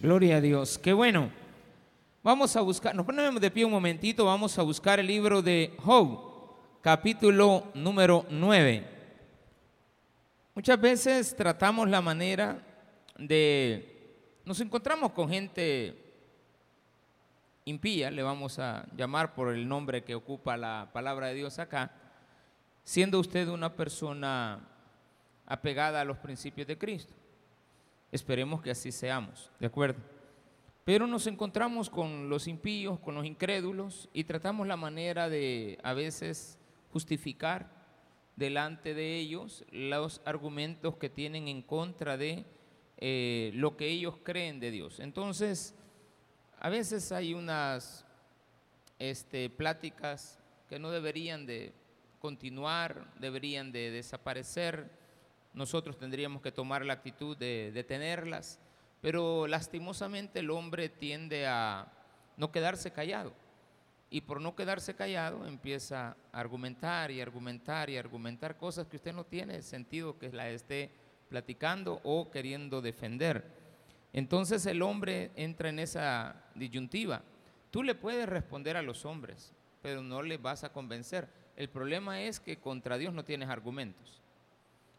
Gloria a Dios. Qué bueno. Vamos a buscar, nos ponemos de pie un momentito, vamos a buscar el libro de Job, capítulo número 9. Muchas veces tratamos la manera de, nos encontramos con gente impía, le vamos a llamar por el nombre que ocupa la palabra de Dios acá, siendo usted una persona apegada a los principios de Cristo. Esperemos que así seamos, ¿de acuerdo? Pero nos encontramos con los impíos, con los incrédulos y tratamos la manera de a veces justificar delante de ellos los argumentos que tienen en contra de eh, lo que ellos creen de Dios. Entonces, a veces hay unas este, pláticas que no deberían de continuar, deberían de desaparecer, nosotros tendríamos que tomar la actitud de detenerlas, pero lastimosamente el hombre tiende a no quedarse callado. Y por no quedarse callado empieza a argumentar y argumentar y argumentar cosas que usted no tiene sentido que la esté platicando o queriendo defender. Entonces el hombre entra en esa disyuntiva. Tú le puedes responder a los hombres, pero no le vas a convencer. El problema es que contra Dios no tienes argumentos.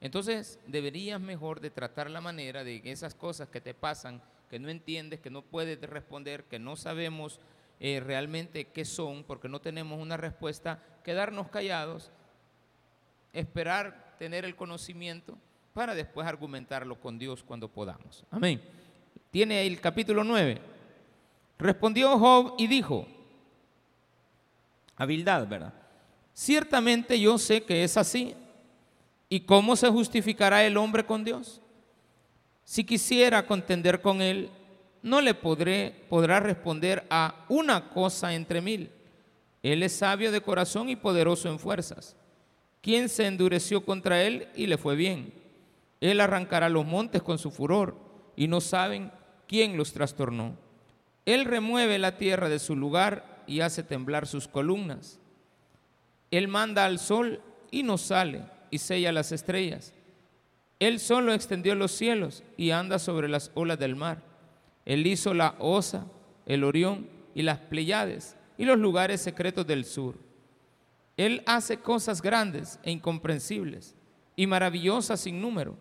Entonces deberías mejor de tratar la manera de esas cosas que te pasan, que no entiendes, que no puedes responder, que no sabemos eh, realmente qué son, porque no tenemos una respuesta, quedarnos callados, esperar tener el conocimiento para después argumentarlo con Dios cuando podamos. Amén. Tiene el capítulo 9. Respondió Job y dijo, habilidad, ¿verdad? Ciertamente yo sé que es así ¿Y cómo se justificará el hombre con Dios? Si quisiera contender con él, no le podrá responder a una cosa entre mil. Él es sabio de corazón y poderoso en fuerzas. ¿Quién se endureció contra él y le fue bien? Él arrancará los montes con su furor y no saben quién los trastornó. Él remueve la tierra de su lugar y hace temblar sus columnas. Él manda al sol y no sale y sella las estrellas. Él solo extendió los cielos y anda sobre las olas del mar. Él hizo la Osa, el Orión y las Pleiades y los lugares secretos del sur. Él hace cosas grandes e incomprensibles y maravillosas sin número.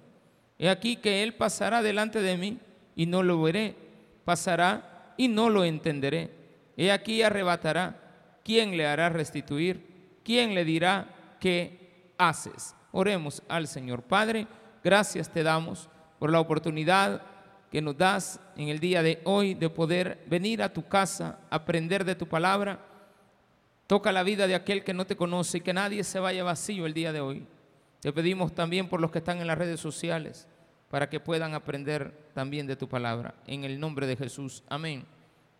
He aquí que Él pasará delante de mí y no lo veré, pasará y no lo entenderé. He aquí arrebatará. ¿Quién le hará restituir? ¿Quién le dirá qué haces? Oremos al Señor. Padre, gracias te damos por la oportunidad que nos das en el día de hoy de poder venir a tu casa, aprender de tu palabra. Toca la vida de aquel que no te conoce y que nadie se vaya vacío el día de hoy. Te pedimos también por los que están en las redes sociales para que puedan aprender también de tu palabra. En el nombre de Jesús. Amén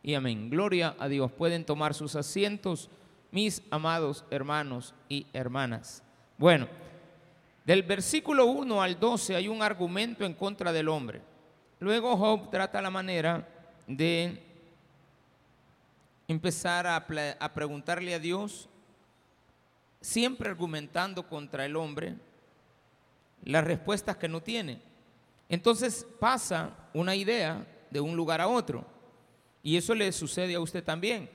y amén. Gloria a Dios. Pueden tomar sus asientos, mis amados hermanos y hermanas. Bueno. Del versículo 1 al 12 hay un argumento en contra del hombre. Luego Job trata la manera de empezar a, a, preguntarle a Dios, siempre argumentando contra el hombre, las respuestas que no tiene. Entonces pasa una idea de un lugar a otro. Y eso le sucede a usted también.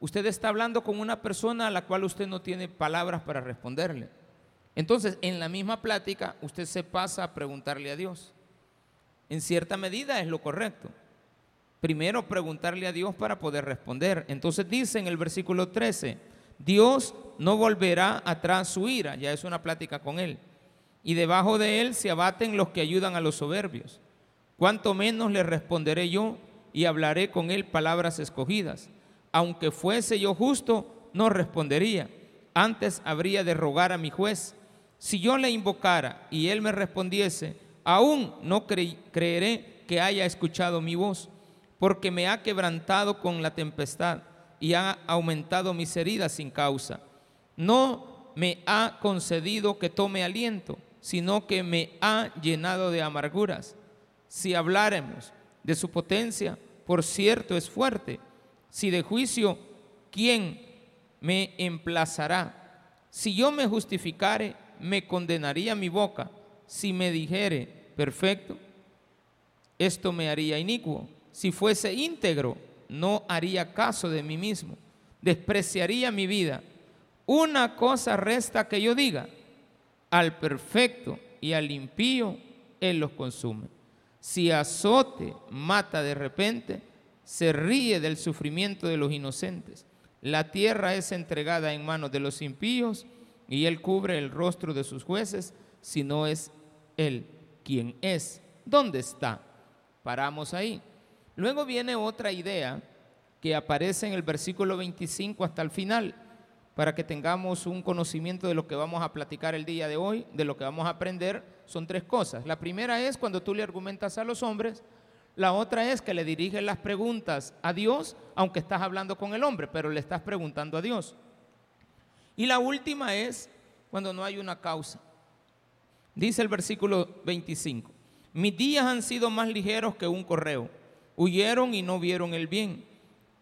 Usted está hablando con una persona a la cual usted no tiene palabras para responderle. Entonces, en la misma plática, usted se pasa a preguntarle a Dios. En cierta medida es lo correcto. Primero preguntarle a Dios para poder responder. Entonces dice en el versículo 13, Dios no volverá atrás su ira, ya es una plática con él. Y debajo de él se abaten los que ayudan a los soberbios. Cuanto menos le responderé yo y hablaré con él palabras escogidas. Aunque fuese yo justo, no respondería. Antes habría de rogar a mi juez si yo le invocara y él me respondiese, aún no creeré que haya escuchado mi voz, porque me ha quebrantado con la tempestad y ha aumentado mis heridas sin causa. No me ha concedido que tome aliento, sino que me ha llenado de amarguras. Si habláremos de su potencia, por cierto es fuerte. Si de juicio, ¿quién me emplazará? Si yo me justificare, me condenaría mi boca si me dijere, perfecto, esto me haría inicuo. si fuese íntegro, no haría caso de mí mismo, despreciaría mi vida. Una cosa resta que yo diga, al perfecto y al impío, Él los consume. Si azote mata de repente, se ríe del sufrimiento de los inocentes. La tierra es entregada en manos de los impíos y Él cubre el rostro de sus jueces, si no es Él quien es. ¿Dónde está? Paramos ahí. Luego viene otra idea que aparece en el versículo 25 hasta el final, para que tengamos un conocimiento de lo que vamos a platicar el día de hoy, de lo que vamos a aprender, son tres cosas. La primera es cuando tú le argumentas a los hombres, la otra es que le diriges las preguntas a Dios, aunque estás hablando con el hombre, pero le estás preguntando a Dios. Y la última es cuando no hay una causa. Dice el versículo 25, mis días han sido más ligeros que un correo, huyeron y no vieron el bien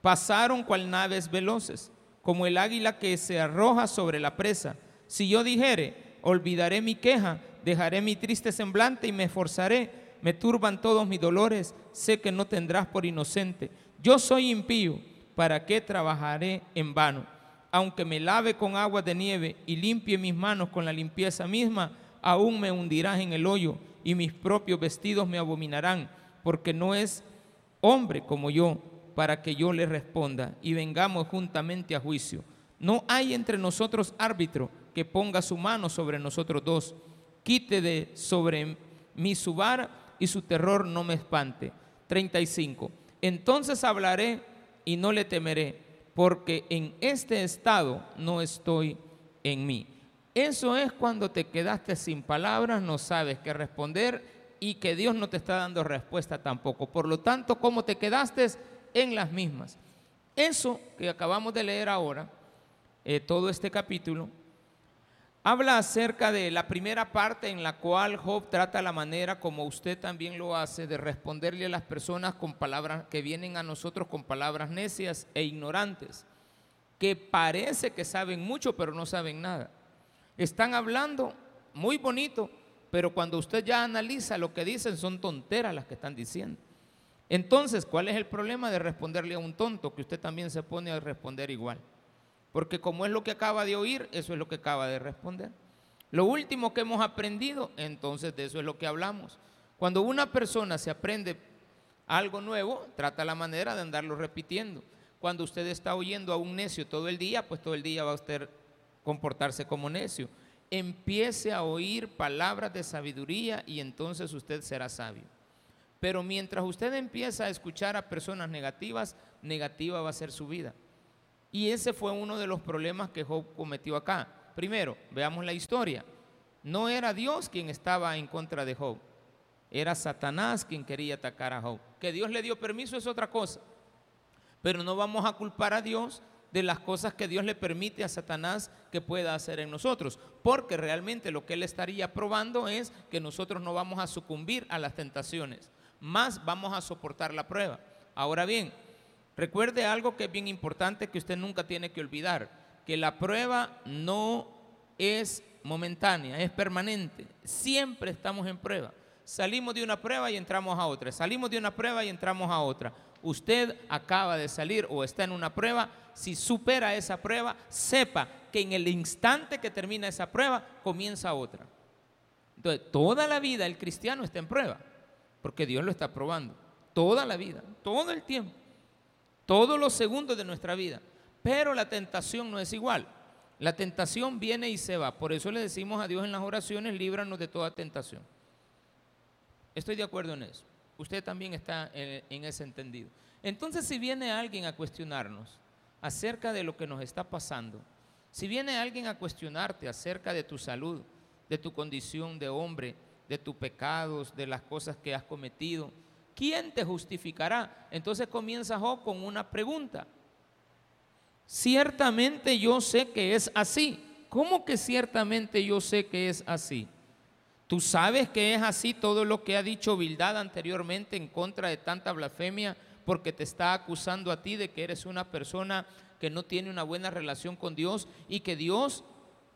Pasaron cual naves veloces, como el águila que se arroja sobre la presa. Si yo dijere, olvidaré mi queja, dejaré mi triste semblante y me esforzaré, me turban todos mis dolores, sé que no tendrás por inocente. Yo soy impío, ¿para qué trabajaré en vano? Aunque me lave con agua de nieve y limpie mis manos con la limpieza misma, aún me hundirás en el hoyo y mis propios vestidos me abominarán, porque no es hombre como yo para que yo le responda y vengamos juntamente a juicio. No hay entre nosotros árbitro que ponga su mano sobre nosotros dos. Quite de sobre mí su vara y su terror no me espante. 35. Entonces hablaré y no le temeré, porque en este estado no estoy en mí. Eso es cuando te quedaste sin palabras, no sabes qué responder y que Dios no te está dando respuesta tampoco. Por lo tanto, ¿cómo te quedaste? en las mismas. Eso que acabamos de leer ahora, eh, todo este capítulo, habla acerca de la primera parte en la cual Job trata la manera como usted también lo hace de responderle a las personas con palabras que vienen a nosotros con palabras necias e ignorantes, que parece que saben mucho pero no saben nada. Están hablando muy bonito, pero cuando usted ya analiza lo que dicen son tonteras las que están diciendo. Entonces, ¿cuál es el problema de responderle a un tonto? Que usted también se pone a responder igual. Porque como es lo que acaba de oír, eso es lo que acaba de responder. Lo último que hemos aprendido, entonces de eso es lo que hablamos. Cuando una persona se aprende algo nuevo, trata la manera de andarlo repitiendo. Cuando usted está oyendo a un necio todo el día, pues todo el día va a usted comportarse como necio. Empiece a oír palabras de sabiduría y entonces usted será sabio. Pero mientras usted empieza a escuchar a personas negativas, negativa va a ser su vida. Y ese fue uno de los problemas que Job cometió acá. Primero, veamos la historia. No era Dios quien estaba en contra de Job. Era Satanás quien quería atacar a Job. Que Dios le dio permiso es otra cosa. Pero no vamos a culpar a Dios de las cosas que Dios le permite a Satanás que pueda hacer en nosotros. Porque realmente lo que él estaría probando es que nosotros no vamos a sucumbir a las tentaciones más vamos a soportar la prueba. Ahora bien, recuerde algo que es bien importante que usted nunca tiene que olvidar, que la prueba no es momentánea, es permanente. Siempre estamos en prueba. Salimos de una prueba y entramos a otra. Salimos de una prueba y entramos a otra. Usted acaba de salir o está en una prueba. Si supera esa prueba, sepa que en el instante que termina esa prueba, comienza otra. Entonces, toda la vida el cristiano está en prueba porque Dios lo está probando toda la vida, todo el tiempo, todos los segundos de nuestra vida. Pero la tentación no es igual. La tentación viene y se va. Por eso le decimos a Dios en las oraciones, líbranos de toda tentación. Estoy de acuerdo en eso. Usted también está en, en ese entendido. Entonces, si viene alguien a cuestionarnos acerca de lo que nos está pasando, si viene alguien a cuestionarte acerca de tu salud, de tu condición de hombre, de tus pecados, de las cosas que has cometido. ¿Quién te justificará? Entonces comienza Job con una pregunta. Ciertamente yo sé que es así. ¿Cómo que ciertamente yo sé que es así? Tú sabes que es así todo lo que ha dicho Bildad anteriormente en contra de tanta blasfemia porque te está acusando a ti de que eres una persona que no tiene una buena relación con Dios y que Dios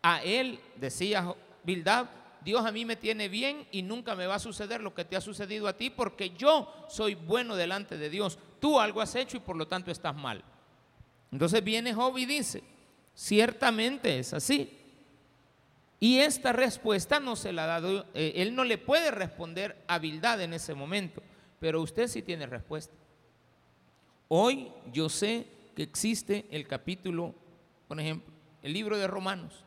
a él, decía Bildad, Dios a mí me tiene bien y nunca me va a suceder lo que te ha sucedido a ti porque yo soy bueno delante de Dios. Tú algo has hecho y por lo tanto estás mal. Entonces viene Job y dice, ciertamente es así. Y esta respuesta no se la ha dado, eh, él no le puede responder a en ese momento, pero usted sí tiene respuesta. Hoy yo sé que existe el capítulo, por ejemplo, el libro de Romanos.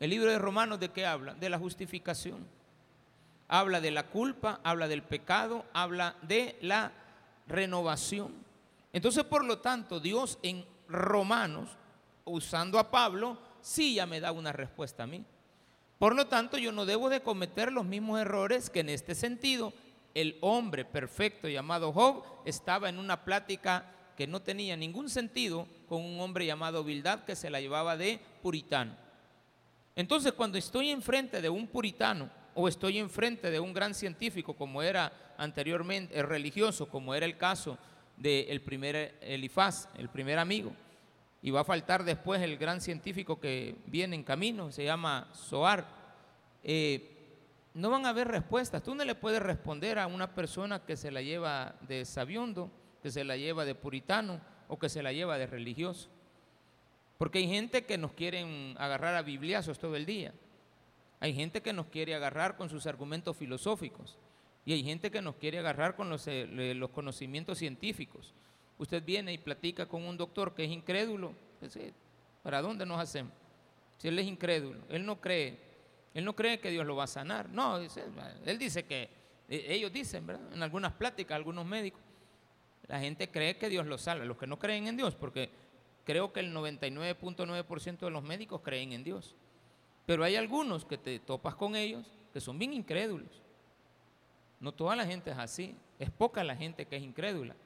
El libro de Romanos de qué habla? De la justificación. Habla de la culpa, habla del pecado, habla de la renovación. Entonces, por lo tanto, Dios en Romanos, usando a Pablo, sí ya me da una respuesta a mí. Por lo tanto, yo no debo de cometer los mismos errores que en este sentido el hombre perfecto llamado Job estaba en una plática que no tenía ningún sentido con un hombre llamado Bildad que se la llevaba de puritano. Entonces, cuando estoy enfrente de un puritano o estoy enfrente de un gran científico como era anteriormente, el religioso, como era el caso del primer Elifaz, el primer amigo, y va a faltar después el gran científico que viene en camino, se llama Soar. Eh, no van a haber respuestas. Tú no le puedes responder a una persona que se la lleva de sabiondo, que se la lleva de puritano o que se la lleva de religioso. Porque hay gente que nos quieren agarrar a bibliazos todo el día. Hay gente que nos quiere agarrar con sus argumentos filosóficos. Y hay gente que nos quiere agarrar con los, eh, conocimientos científicos. Usted viene y platica con un doctor que es incrédulo, ¿para dónde nos hacemos? Si él es incrédulo, él no cree, él no cree que Dios lo va a sanar. No, él dice que, ellos dicen, ¿verdad? En algunas pláticas, algunos médicos, la gente cree que Dios lo salva, los que no creen en Dios, porque creo que el 99.9% de los médicos creen en Dios. Pero hay algunos que te topas con ellos que son bien incrédulos. No toda la gente es así, es poca la gente que es incrédula.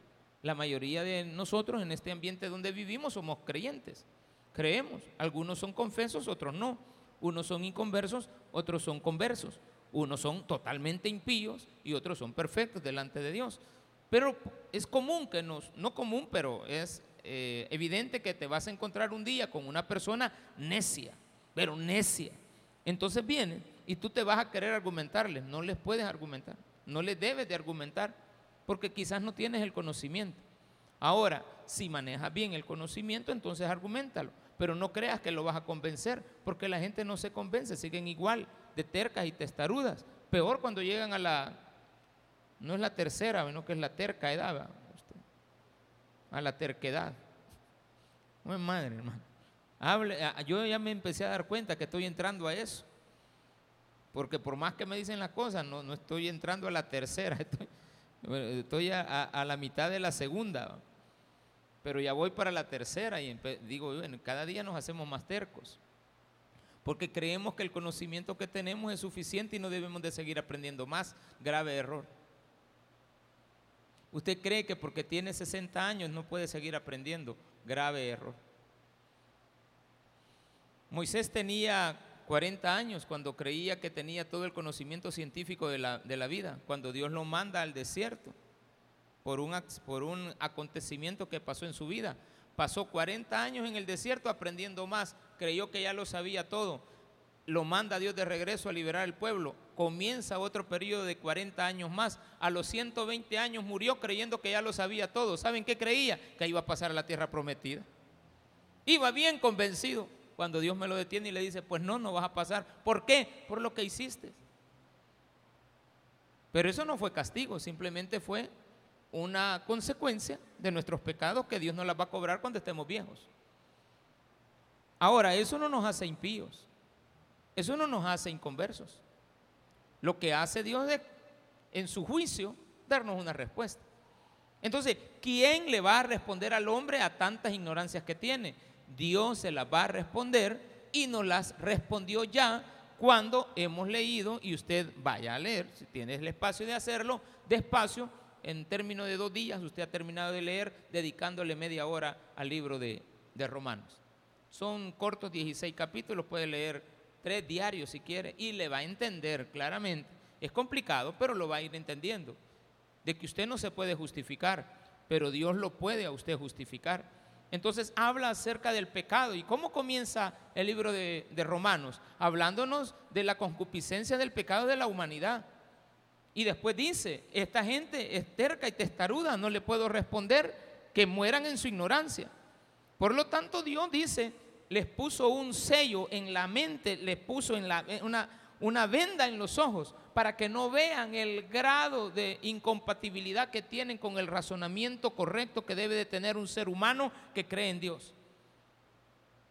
La mayoría de nosotros en este ambiente donde vivimos somos creyentes. Creemos. Algunos son confesos, otros no. Unos son inconversos, otros son conversos. Unos son totalmente impíos y otros son perfectos delante de Dios. Pero es común que nos, no común, pero es eh, evidente que te vas a encontrar un día con una persona necia, pero necia. Entonces vienen y tú te vas a querer argumentarles. No les puedes argumentar, no les debes de argumentar porque quizás no tienes el conocimiento. Ahora, si manejas bien el conocimiento, entonces argumentalo, pero no creas que lo vas a convencer, porque la gente no se convence, siguen igual de tercas y testarudas. Peor cuando llegan a la, no es la tercera, sino que es la terca edad, a la terquedad. No madre, hermano. Hable, yo ya me empecé a dar cuenta que estoy entrando a eso. Porque por más que me dicen las cosas, no, no estoy entrando a la tercera, estoy, estoy a, la mitad de la segunda, pero ya voy para la tercera y digo, bueno, cada día nos hacemos más tercos, porque creemos que el conocimiento que tenemos es suficiente y no debemos de seguir aprendiendo más. Grave error. Usted cree que porque tiene 60 años no puede seguir aprendiendo. Grave error. Moisés tenía 40 años cuando creía que tenía todo el conocimiento científico de la, de la vida, cuando Dios lo manda al desierto por un, por un acontecimiento que pasó en su vida. Pasó 40 años en el desierto aprendiendo más, creyó que ya lo sabía todo. Lo manda Dios de regreso a liberar al pueblo. Comienza otro periodo de 40 años más. A los 120 años murió creyendo que ya lo sabía todo. ¿Saben qué creía? Que iba a pasar a la tierra prometida. Iba bien convencido cuando Dios me lo detiene y le dice, pues no, no vas a pasar. ¿Por qué? Por lo que hiciste. Pero eso no fue castigo, simplemente fue una consecuencia de nuestros pecados que Dios nos las va a cobrar cuando estemos viejos. Ahora, eso no nos hace impíos, eso no nos hace inconversos. Lo que hace Dios es, en su juicio, darnos una respuesta. Entonces, ¿quién le va a responder al hombre a tantas ignorancias que tiene? Dios se las va a responder y nos las respondió ya cuando hemos leído y usted vaya a leer, si tiene el espacio de hacerlo, despacio, en términos de dos días usted ha terminado de leer dedicándole media hora al libro de, de Romanos. Son cortos 16 capítulos, puede leer tres diarios si quiere y le va a entender claramente. Es complicado, pero lo va a ir entendiendo. De que usted no se puede justificar, pero Dios lo puede a usted justificar Entonces habla acerca del pecado. ¿Y cómo comienza el libro de, de, Romanos? Hablándonos de la concupiscencia del pecado de la humanidad. Y después dice, esta gente es terca y testaruda, no le puedo responder, que mueran en su ignorancia. Por lo tanto, Dios dice, les puso un sello en la mente, les puso en la, una, una venda en los ojos para que no vean el grado de incompatibilidad que tienen con el razonamiento correcto que debe de tener un ser humano que cree en Dios.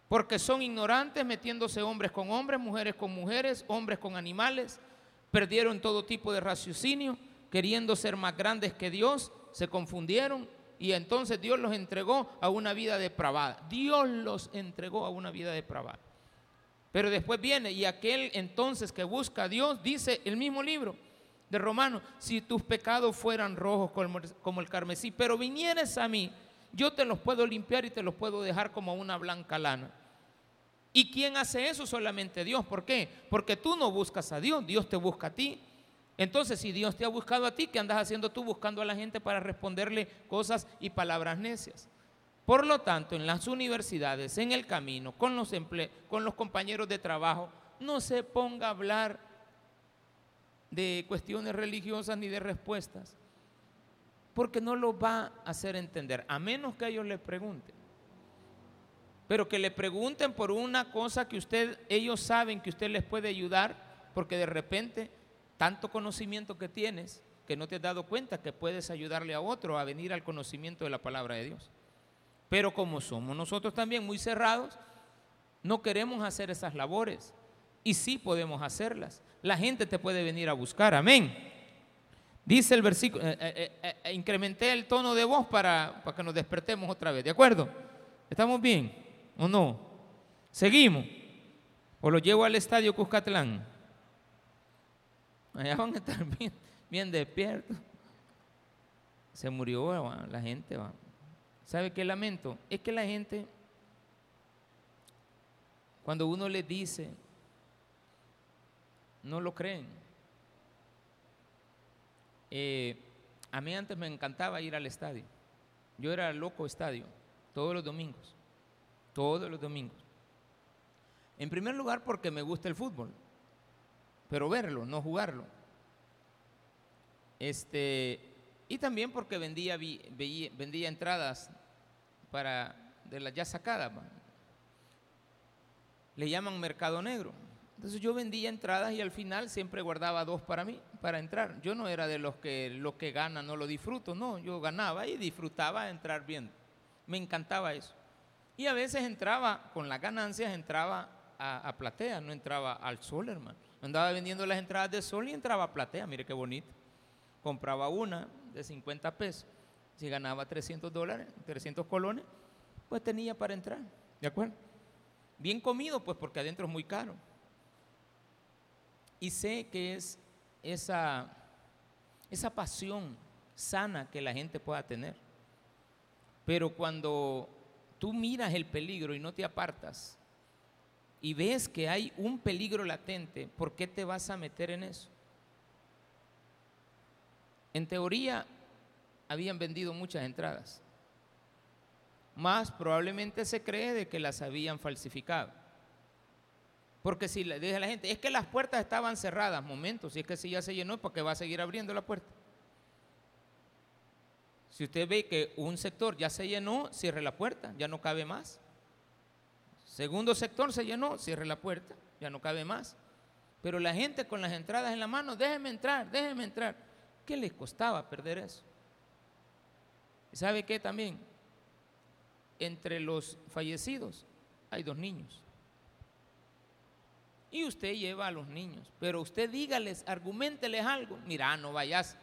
Porque son ignorantes metiéndose hombres con hombres, mujeres con mujeres, hombres con animales, perdieron todo tipo de raciocinio, queriendo ser más grandes que Dios, se confundieron y entonces Dios los entregó a una vida depravada. Dios los entregó a una vida depravada. Pero después viene y aquel entonces que busca a Dios, dice el mismo libro de Romanos, si tus pecados fueran rojos como el carmesí, pero vinieres a mí, yo te los puedo limpiar y te los puedo dejar como una blanca lana. ¿Y quién hace eso? Solamente Dios. ¿Por qué? Porque tú no buscas a Dios, Dios te busca a ti. Entonces, si Dios te ha buscado a ti, ¿qué andas haciendo tú buscando a la gente para responderle cosas y palabras necias? Por lo tanto, en las universidades, en el camino, con los, con los compañeros de trabajo, no se ponga a hablar de cuestiones religiosas ni de respuestas, porque no lo va a hacer entender, a menos que ellos le pregunten. Pero que le pregunten por una cosa que usted, ellos saben que usted les puede ayudar, porque de repente tanto conocimiento que tienes que no te has dado cuenta que puedes ayudarle a otro a venir al conocimiento de la palabra de Dios. Pero como somos nosotros también muy cerrados, no queremos hacer esas labores. Y sí podemos hacerlas. La gente te puede venir a buscar. Amén. Dice el versículo, eh, eh, eh, incrementé el tono de voz para, para que nos despertemos otra vez. ¿De acuerdo? ¿Estamos bien o no? Seguimos. O lo llevo al estadio Cuscatlán. Allá van a estar bien, despiertos. Se murió la gente. Va. ¿Sabe qué lamento? Es que la gente, cuando uno le dice, no lo creen. Eh, a mí antes me encantaba ir al estadio. Yo era loco estadio, todos los domingos, todos los domingos. En primer lugar porque me gusta el fútbol, pero verlo, no jugarlo. Este, y también porque vendía, vendía entradas para, de las ya sacadas. Le llaman mercado negro. Entonces yo vendía entradas y al final siempre guardaba dos para mí, para entrar. Yo no era de los que lo que gana no lo disfruto, no, yo ganaba y disfrutaba entrar viendo. Me encantaba eso. Y a veces entraba, con las ganancias entraba a, a, platea, no entraba al sol, hermano. Andaba vendiendo las entradas de sol y entraba a platea, mire qué bonito. Compraba una de 50 pesos si ganaba 300 dólares, 300 colones, pues tenía para entrar. ¿De acuerdo? Bien comido, pues porque adentro es muy caro. Y sé que es esa, esa pasión sana que la gente pueda tener. Pero cuando tú miras el peligro y no te apartas y ves que hay un peligro latente, ¿por qué te vas a meter en eso? En teoría, habían vendido muchas entradas. Más probablemente se cree de que las habían falsificado. Porque si le dice a la gente, es que las puertas estaban cerradas, momento, si es que si ya se llenó, ¿por qué va a seguir abriendo la puerta? Si usted ve que un sector ya se llenó, cierre la puerta, ya no cabe más. Segundo sector se llenó, cierre la puerta, ya no cabe más. Pero la gente con las entradas en la mano, déjeme entrar, déjeme entrar. ¿Qué les costaba perder eso? ¿Y sabe qué también? Entre los fallecidos hay dos niños. Y usted lleva a los niños, pero usted dígales, argumenteles algo. Mira, no vayas,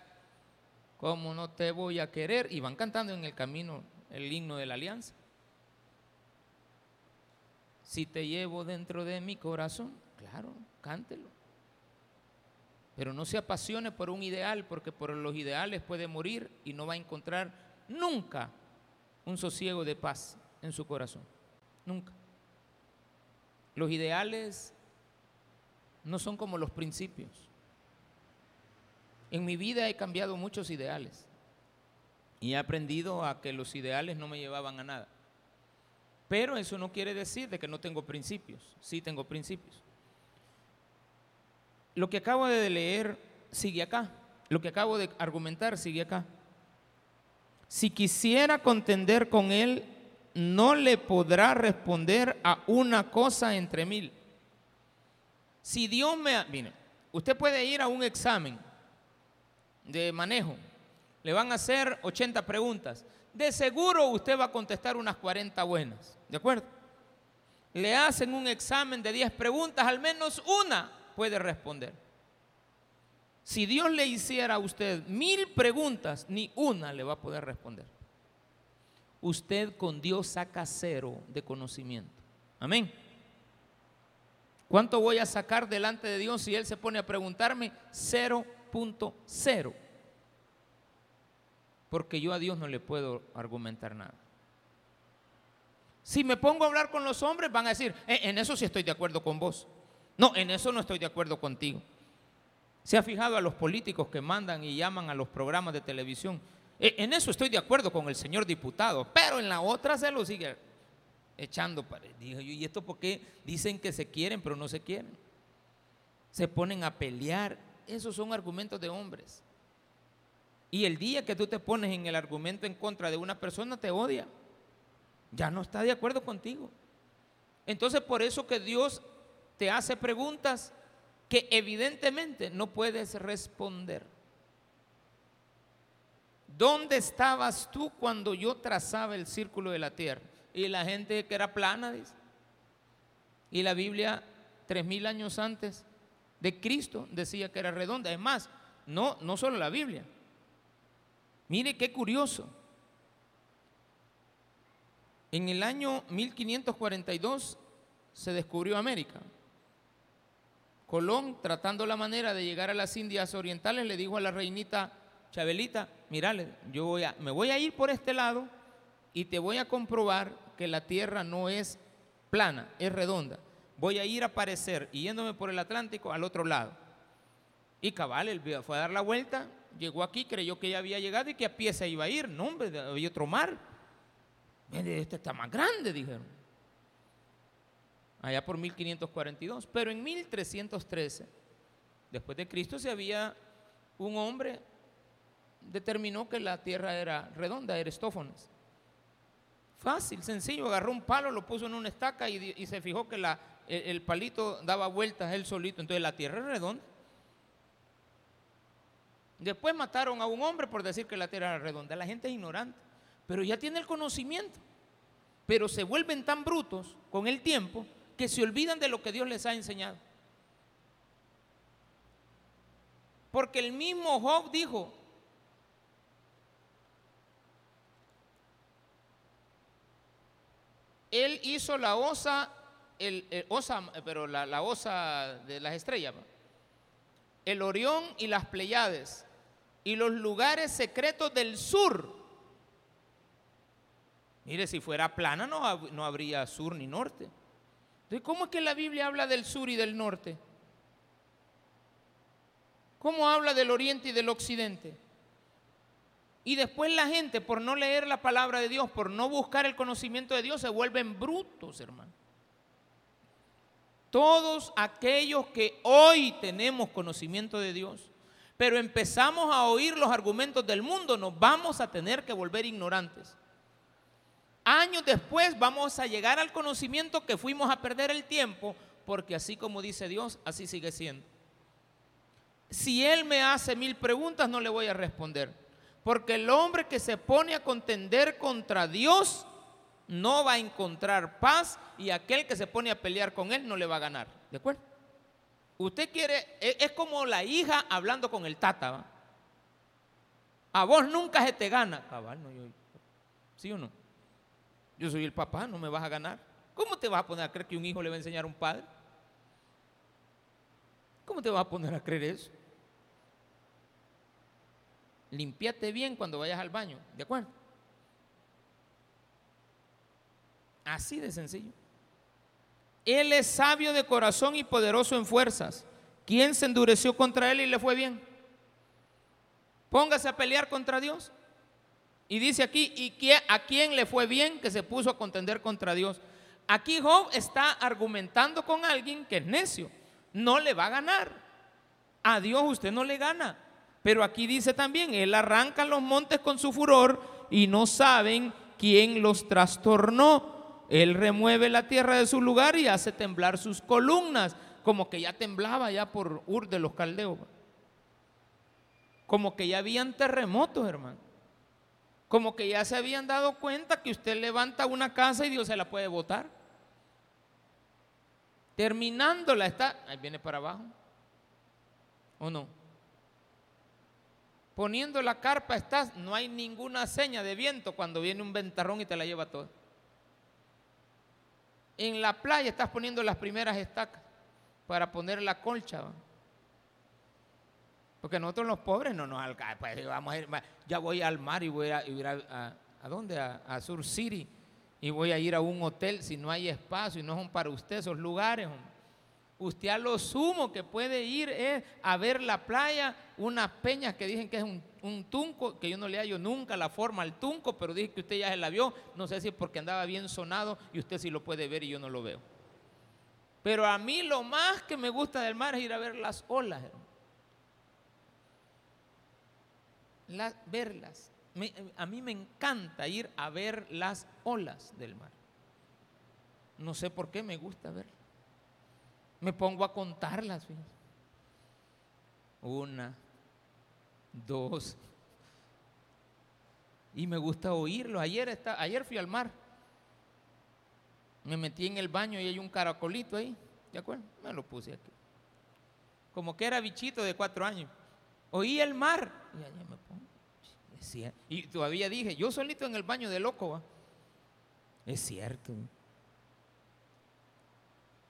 ¿cómo no te voy a querer? Y van cantando en el camino el himno de la alianza. Si te llevo dentro de mi corazón, claro, cántelo. Pero no se apasione por un ideal, porque por los ideales puede morir y no va a encontrar nunca un sosiego de paz en su corazón. Nunca. Los ideales no son como los principios. En mi vida he cambiado muchos ideales y he aprendido a que los ideales no me llevaban a nada. Pero eso no quiere decir de que no tengo principios. Sí tengo principios. Lo que acabo de leer sigue acá. Lo que acabo de argumentar sigue acá. Si quisiera contender con él, no le podrá responder a una cosa entre mil. Si Dios me... Mire, usted puede ir a un examen de manejo. Le van a hacer 80 preguntas. De seguro usted va a contestar unas 40 buenas. ¿De acuerdo? Le hacen un examen de 10 preguntas, al menos una puede responder. Si Dios le hiciera a usted mil preguntas, ni una le va a poder responder. Usted con Dios saca cero de conocimiento. Amén. ¿Cuánto voy a sacar delante de Dios si Él se pone a preguntarme? 0.0. Porque yo a Dios no le puedo argumentar nada. Si me pongo a hablar con los hombres, van a decir, eh, en eso sí estoy de acuerdo con vos. No, en eso no estoy de acuerdo contigo. ¿Se ha fijado a los políticos que mandan y llaman a los programas de televisión? Eh, en eso estoy de acuerdo con el señor diputado, pero en la otra se lo sigue echando. Dijo yo, ¿y esto por qué dicen que se quieren, pero no se quieren? Se ponen a pelear. Esos son argumentos de hombres. Y el día que tú te pones en el argumento en contra de una persona, te odia ya no está de acuerdo contigo. Entonces por eso que Dios te hace preguntas que evidentemente no puedes responder. ¿Dónde estabas tú cuando yo trazaba el círculo de la tierra? Y la gente que era plana, dice. Y la Biblia, tres mil años antes de Cristo, decía que era redonda. Es más, no, no solo la Biblia. Mire qué curioso. En el año 1542 se descubrió América. Colón, tratando la manera de llegar a las Indias Orientales, le dijo a la reinita Chabelita, mirale, yo voy a, me voy a ir por este lado y te voy a comprobar que la tierra no es plana, es redonda. Voy a ir a aparecer yéndome por el Atlántico al otro lado. Y cabal, él fue a dar la vuelta, llegó aquí, creyó que ya había llegado y que a pie se iba a ir. No, hombre, había otro mar este está más grande, dijeron. Allá por 1542. Pero en 1313, después de Cristo, se había un hombre, determinó que la tierra era redonda, Aristófanes. Fácil, sencillo, agarró un palo, lo puso en una estaca y, se fijó que el, el, palito daba vueltas él solito, entonces la tierra es redonda. Después mataron a un hombre por decir que la tierra era redonda. La gente es ignorante pero ya tiene el conocimiento. Pero se vuelven tan brutos con el tiempo que se olvidan de lo que Dios les ha enseñado. Porque el mismo Job dijo, él hizo la osa, el, osa pero la, la, osa de las estrellas, el Orión y las Pleiades, y los lugares secretos del sur Mire, si fuera plana no, no habría sur ni norte. Entonces, ¿cómo es que la Biblia habla del sur y del norte? ¿Cómo habla del oriente y del occidente? Y después la gente, por no leer la palabra de Dios, por no buscar el conocimiento de Dios, se vuelven brutos, hermano. Todos aquellos que hoy tenemos conocimiento de Dios, pero empezamos a oír los argumentos del mundo, nos vamos a tener que volver ignorantes años después vamos a llegar al conocimiento que fuimos a perder el tiempo, porque así como dice Dios, así sigue siendo. Si Él me hace mil preguntas, no le voy a responder, porque el hombre que se pone a contender contra Dios no va a encontrar paz y aquel que se pone a pelear con Él no le va a ganar. ¿De acuerdo? Usted quiere, e, es como la hija hablando con el tata. A vos nunca se te gana. Cabal, no, yo, ¿Sí o no? Yo soy el papá, no me vas a ganar. ¿Cómo te vas a poner a creer que un hijo le va a enseñar a un padre? ¿Cómo te vas a poner a creer eso? Limpiate bien cuando vayas al baño, ¿de acuerdo? Así de sencillo. Él es sabio de corazón y poderoso en fuerzas. ¿Quién se endureció contra él y le fue bien? Póngase a pelear contra Dios. Y dice aquí, ¿y a quién le fue bien que se puso a contender contra Dios? Aquí Job está argumentando con alguien que es necio. No le va a ganar. A Dios usted no le gana. Pero aquí dice también, Él arranca los montes con su furor y no saben quién los trastornó. Él remueve la tierra de su lugar y hace temblar sus columnas, como que ya temblaba ya por Ur de los Caldeos. Como que ya habían terremotos, hermano. Como que ya se habían dado cuenta que usted levanta una casa y Dios se la puede botar. Terminándola está, ahí viene para abajo. ¿O no? Poniendo la carpa estás, no hay ninguna seña de viento cuando viene un ventarrón y te la lleva toda. En la playa estás poniendo las primeras estacas para poner la colcha. Porque nosotros los pobres no nos alcanza. Pues, vamos a ir, ya voy al mar y voy a ir a, a, dónde? A, Sur City. Y voy a ir a un hotel si no hay espacio y no son para usted esos lugares. Usted a lo sumo que puede ir es a ver la playa, unas peñas que dicen que es un, un, tunco, que yo no le hallo nunca la forma al tunco, pero dije que usted ya se la vio. No sé si es porque andaba bien sonado y usted sí lo puede ver y yo no lo veo. Pero a mí lo más que me gusta del mar es ir a ver las olas. Hermano. verlas. a mí me encanta ir a ver las olas del mar. No sé por qué me gusta verlas. Me pongo a contarlas. Una, dos. Y me gusta oírlo. Ayer, está, ayer fui al mar. Me metí en el baño y hay un caracolito ahí. ¿De acuerdo? Me lo puse aquí. Como que era bichito de cuatro años. Oí el mar. Y, todavía dije, yo solito en el baño de loco. Es cierto.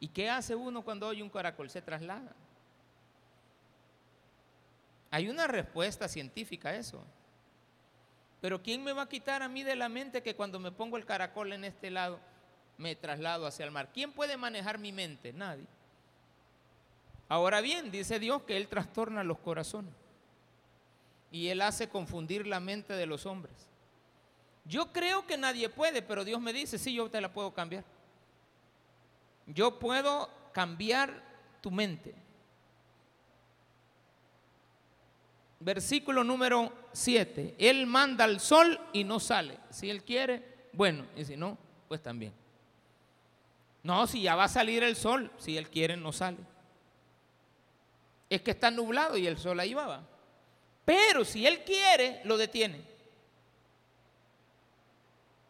¿Y qué hace uno cuando oye un caracol? Se traslada. Hay una respuesta científica a eso. Pero ¿quién me va a quitar a mí de la mente que cuando me pongo el caracol en este lado me traslado hacia el mar? ¿Quién puede manejar mi mente? Nadie. Ahora bien, dice Dios que Él trastorna los corazones y Él hace confundir la mente de los hombres. Yo creo que nadie puede, pero Dios me dice, sí, yo te la puedo cambiar. Yo puedo cambiar tu mente. Versículo número 7. Él manda al sol y no sale. Si Él quiere, bueno, y si no, pues también. No, si ya va a salir el sol, si Él quiere, no sale. Es que está nublado y el sol ahí va. Pero si Él quiere, lo detiene.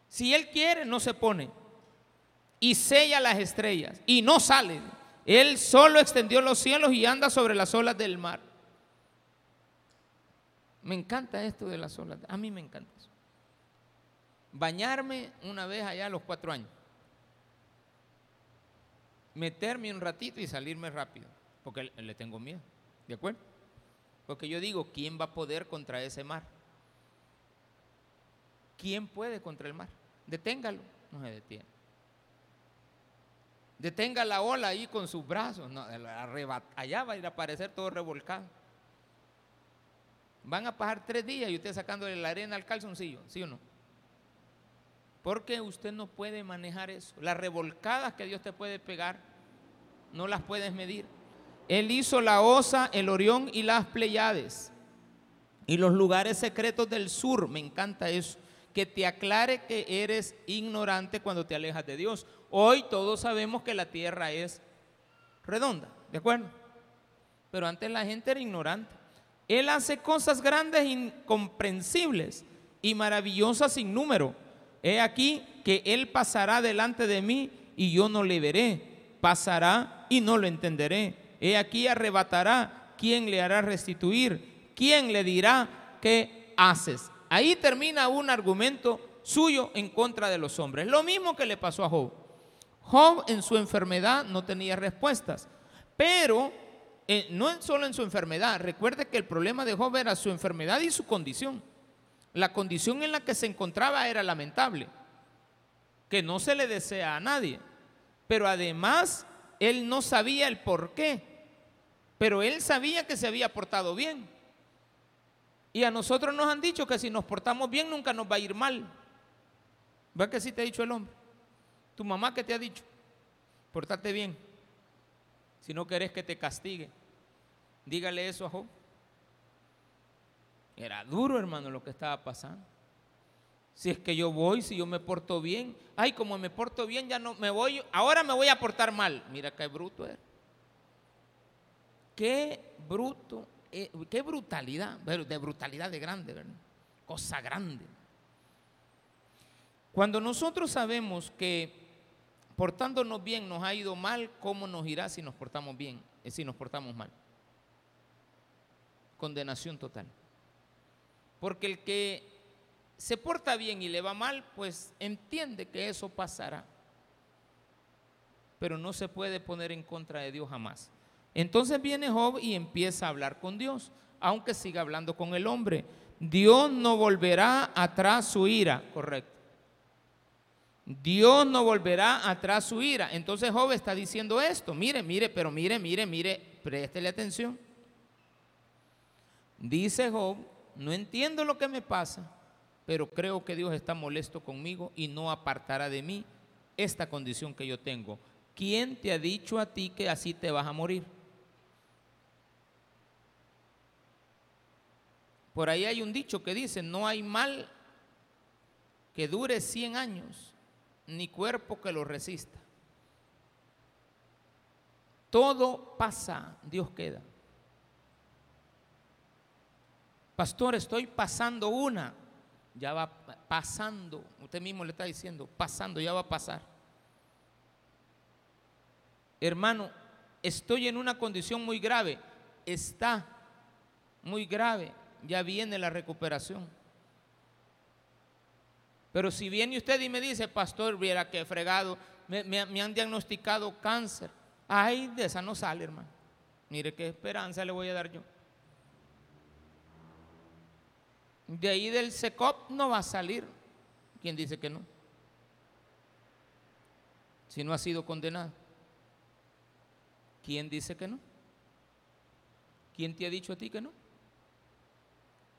Si Él quiere, no se pone. Y sella las estrellas. Y no sale. Él solo extendió los cielos y anda sobre las olas del mar. Me encanta esto de las olas. A mí me encanta eso. Bañarme una vez allá a los cuatro años. Meterme un ratito y salirme rápido. Porque le tengo miedo. ¿De acuerdo? Porque yo digo, ¿quién va a poder contra ese mar? ¿Quién puede contra el mar? Deténgalo. No se detiene. Detenga la ola ahí con sus brazos. No, allá va a ir a aparecer todo revolcado. Van a pasar tres días y usted sacándole la arena al calzoncillo, ¿sí o no? Porque usted no puede manejar eso. Las revolcadas que Dios te puede pegar, no las puedes medir. Él hizo la Osa, el Orión y las Pleiades. Y los lugares secretos del sur, me encanta eso. Que te aclare que eres ignorante cuando te alejas de Dios. Hoy todos sabemos que la tierra es redonda, ¿de acuerdo? Pero antes la gente era ignorante. Él hace cosas grandes, incomprensibles y maravillosas sin número. He aquí que Él pasará delante de mí y yo no le veré. Pasará y no lo entenderé He aquí arrebatará, ¿quién le hará restituir? ¿Quién le dirá qué haces? Ahí termina un argumento suyo en contra de los hombres. Lo mismo que le pasó a Job. Job en su enfermedad no tenía respuestas, pero eh, no solo en su enfermedad. Recuerde que el problema de Job era su enfermedad y su condición. La condición en la que se encontraba era lamentable, que no se le desea a nadie. Pero además, él no sabía el por qué pero él sabía que se había portado bien. Y a nosotros nos han dicho que si nos portamos bien nunca nos va a ir mal. ¿Ves que sí te ha dicho el hombre? Tu mamá que te ha dicho, portate bien. Si no querés que te castigue, dígale eso a Job. Era duro, hermano, lo que estaba pasando. Si es que yo voy, si yo me porto bien, ay, como me porto bien, ya no me voy, ahora me voy a portar mal. Mira qué bruto era. Qué bruto, eh, qué brutalidad, de brutalidad de grande. Cosa grande. Cuando nosotros sabemos que portándonos bien nos ha ido mal, ¿cómo nos irá si nos portamos bien, eh, si nos portamos mal? Condenación total. Porque el que se porta bien y le va mal, pues entiende que eso pasará. Pero no se puede poner en contra de Dios jamás. Entonces viene Job y empieza a hablar con Dios, aunque siga hablando con el hombre. Dios no volverá atrás su ira, correcto. Dios no volverá atrás su ira. Entonces Job está diciendo esto. Mire, mire, pero mire, mire, mire, préstele atención. Dice Job, no entiendo lo que me pasa, pero creo que Dios está molesto conmigo y no apartará de mí esta condición que yo tengo. ¿Quién te ha dicho a ti que así te vas a morir? Por ahí hay un dicho que dice, no hay mal que dure 100 años, ni cuerpo que lo resista. Todo pasa, Dios queda. Pastor, estoy pasando una. Ya va pasando. Usted mismo le está diciendo, pasando, ya va a pasar. Hermano, estoy en una condición muy grave. Está muy grave ya viene la recuperación. Pero si viene usted y me dice, pastor, viera que fregado, me, han diagnosticado cáncer. Ay, de esa no sale, hermano. Mire qué esperanza le voy a dar yo. De ahí del SECOP no va a salir. ¿Quién dice que no? Si no ha sido condenado. ¿Quién dice que no? ¿Quién te ha dicho a ti que no?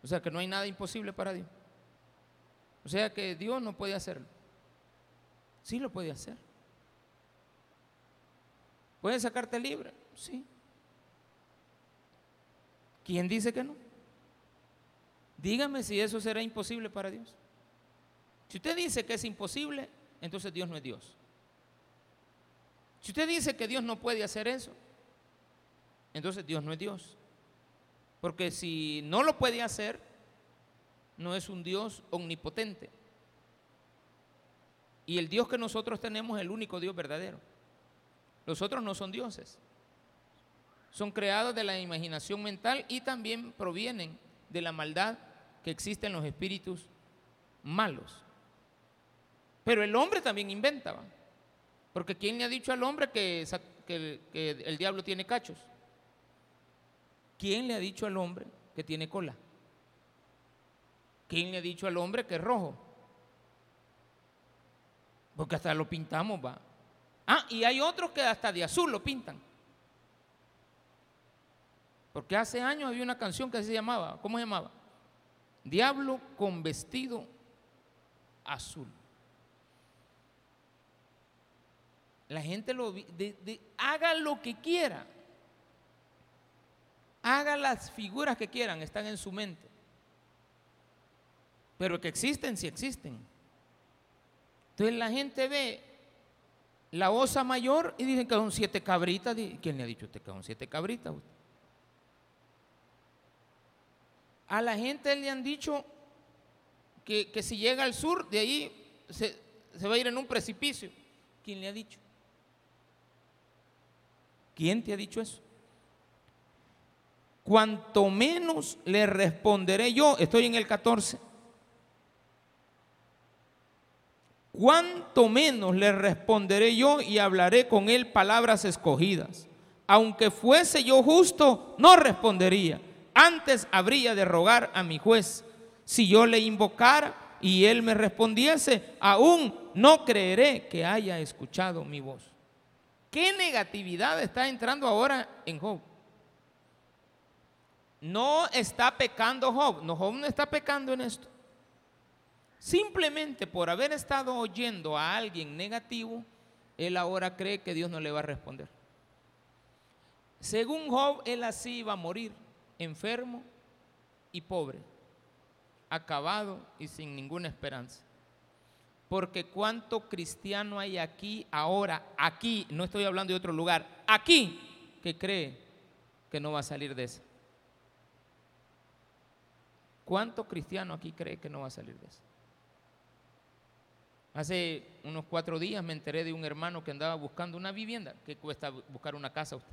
O sea que no hay nada imposible para Dios. O sea que Dios no puede hacerlo. Sí lo puede hacer. ¿Puede sacarte libre? Sí. ¿Quién dice que no? Dígame si eso será imposible para Dios. Si usted dice que es imposible, entonces Dios no es Dios. Si usted dice que Dios no puede hacer eso, entonces Dios no es Dios. Porque si no lo puede hacer, no es un Dios omnipotente. Y el Dios que nosotros tenemos es el único Dios verdadero. Los otros no son dioses. Son creados de la imaginación mental y también provienen de la maldad que existe en los espíritus malos. Pero el hombre también inventaba. Porque ¿quién le ha dicho al hombre que, que el diablo tiene cachos? ¿Quién le ha dicho al hombre que tiene cola? ¿Quién le ha dicho al hombre que es rojo? Porque hasta lo pintamos, va. Ah, y hay otros que hasta de azul lo pintan. Porque hace años había una canción que se llamaba, ¿cómo se llamaba? Diablo con vestido azul. La gente lo haga lo que quiera. Haga las figuras que quieran, están en su mente. Pero que existen, sí existen. Entonces la gente ve la osa mayor y dicen que son siete cabritas. ¿Quién le ha dicho usted que son siete cabritas? A la gente le han dicho que, si llega al sur, de ahí se, se va a ir en un precipicio. ¿Quién le ha dicho? ¿Quién te ha dicho eso? Cuanto menos le responderé yo, estoy en el 14, cuanto menos le responderé yo y hablaré con él palabras escogidas. Aunque fuese yo justo, no respondería. Antes habría de rogar a mi juez. Si yo le invocara y él me respondiese, aún no creeré que haya escuchado mi voz. ¿Qué negatividad está entrando ahora en Job? No está pecando Job. No, Job no está pecando en esto. Simplemente por haber estado oyendo a alguien negativo, él ahora cree que Dios no le va a responder. Según Job, él así iba a morir, enfermo y pobre, acabado y sin ninguna esperanza. Porque cuánto cristiano hay aquí, ahora, aquí, no estoy hablando de otro lugar, aquí, que cree que no va a salir de eso. ¿Cuánto cristiano aquí cree que no va a salir de eso? Hace unos cuatro días me enteré de un hermano que andaba buscando una vivienda. ¿Qué cuesta buscar una casa a usted?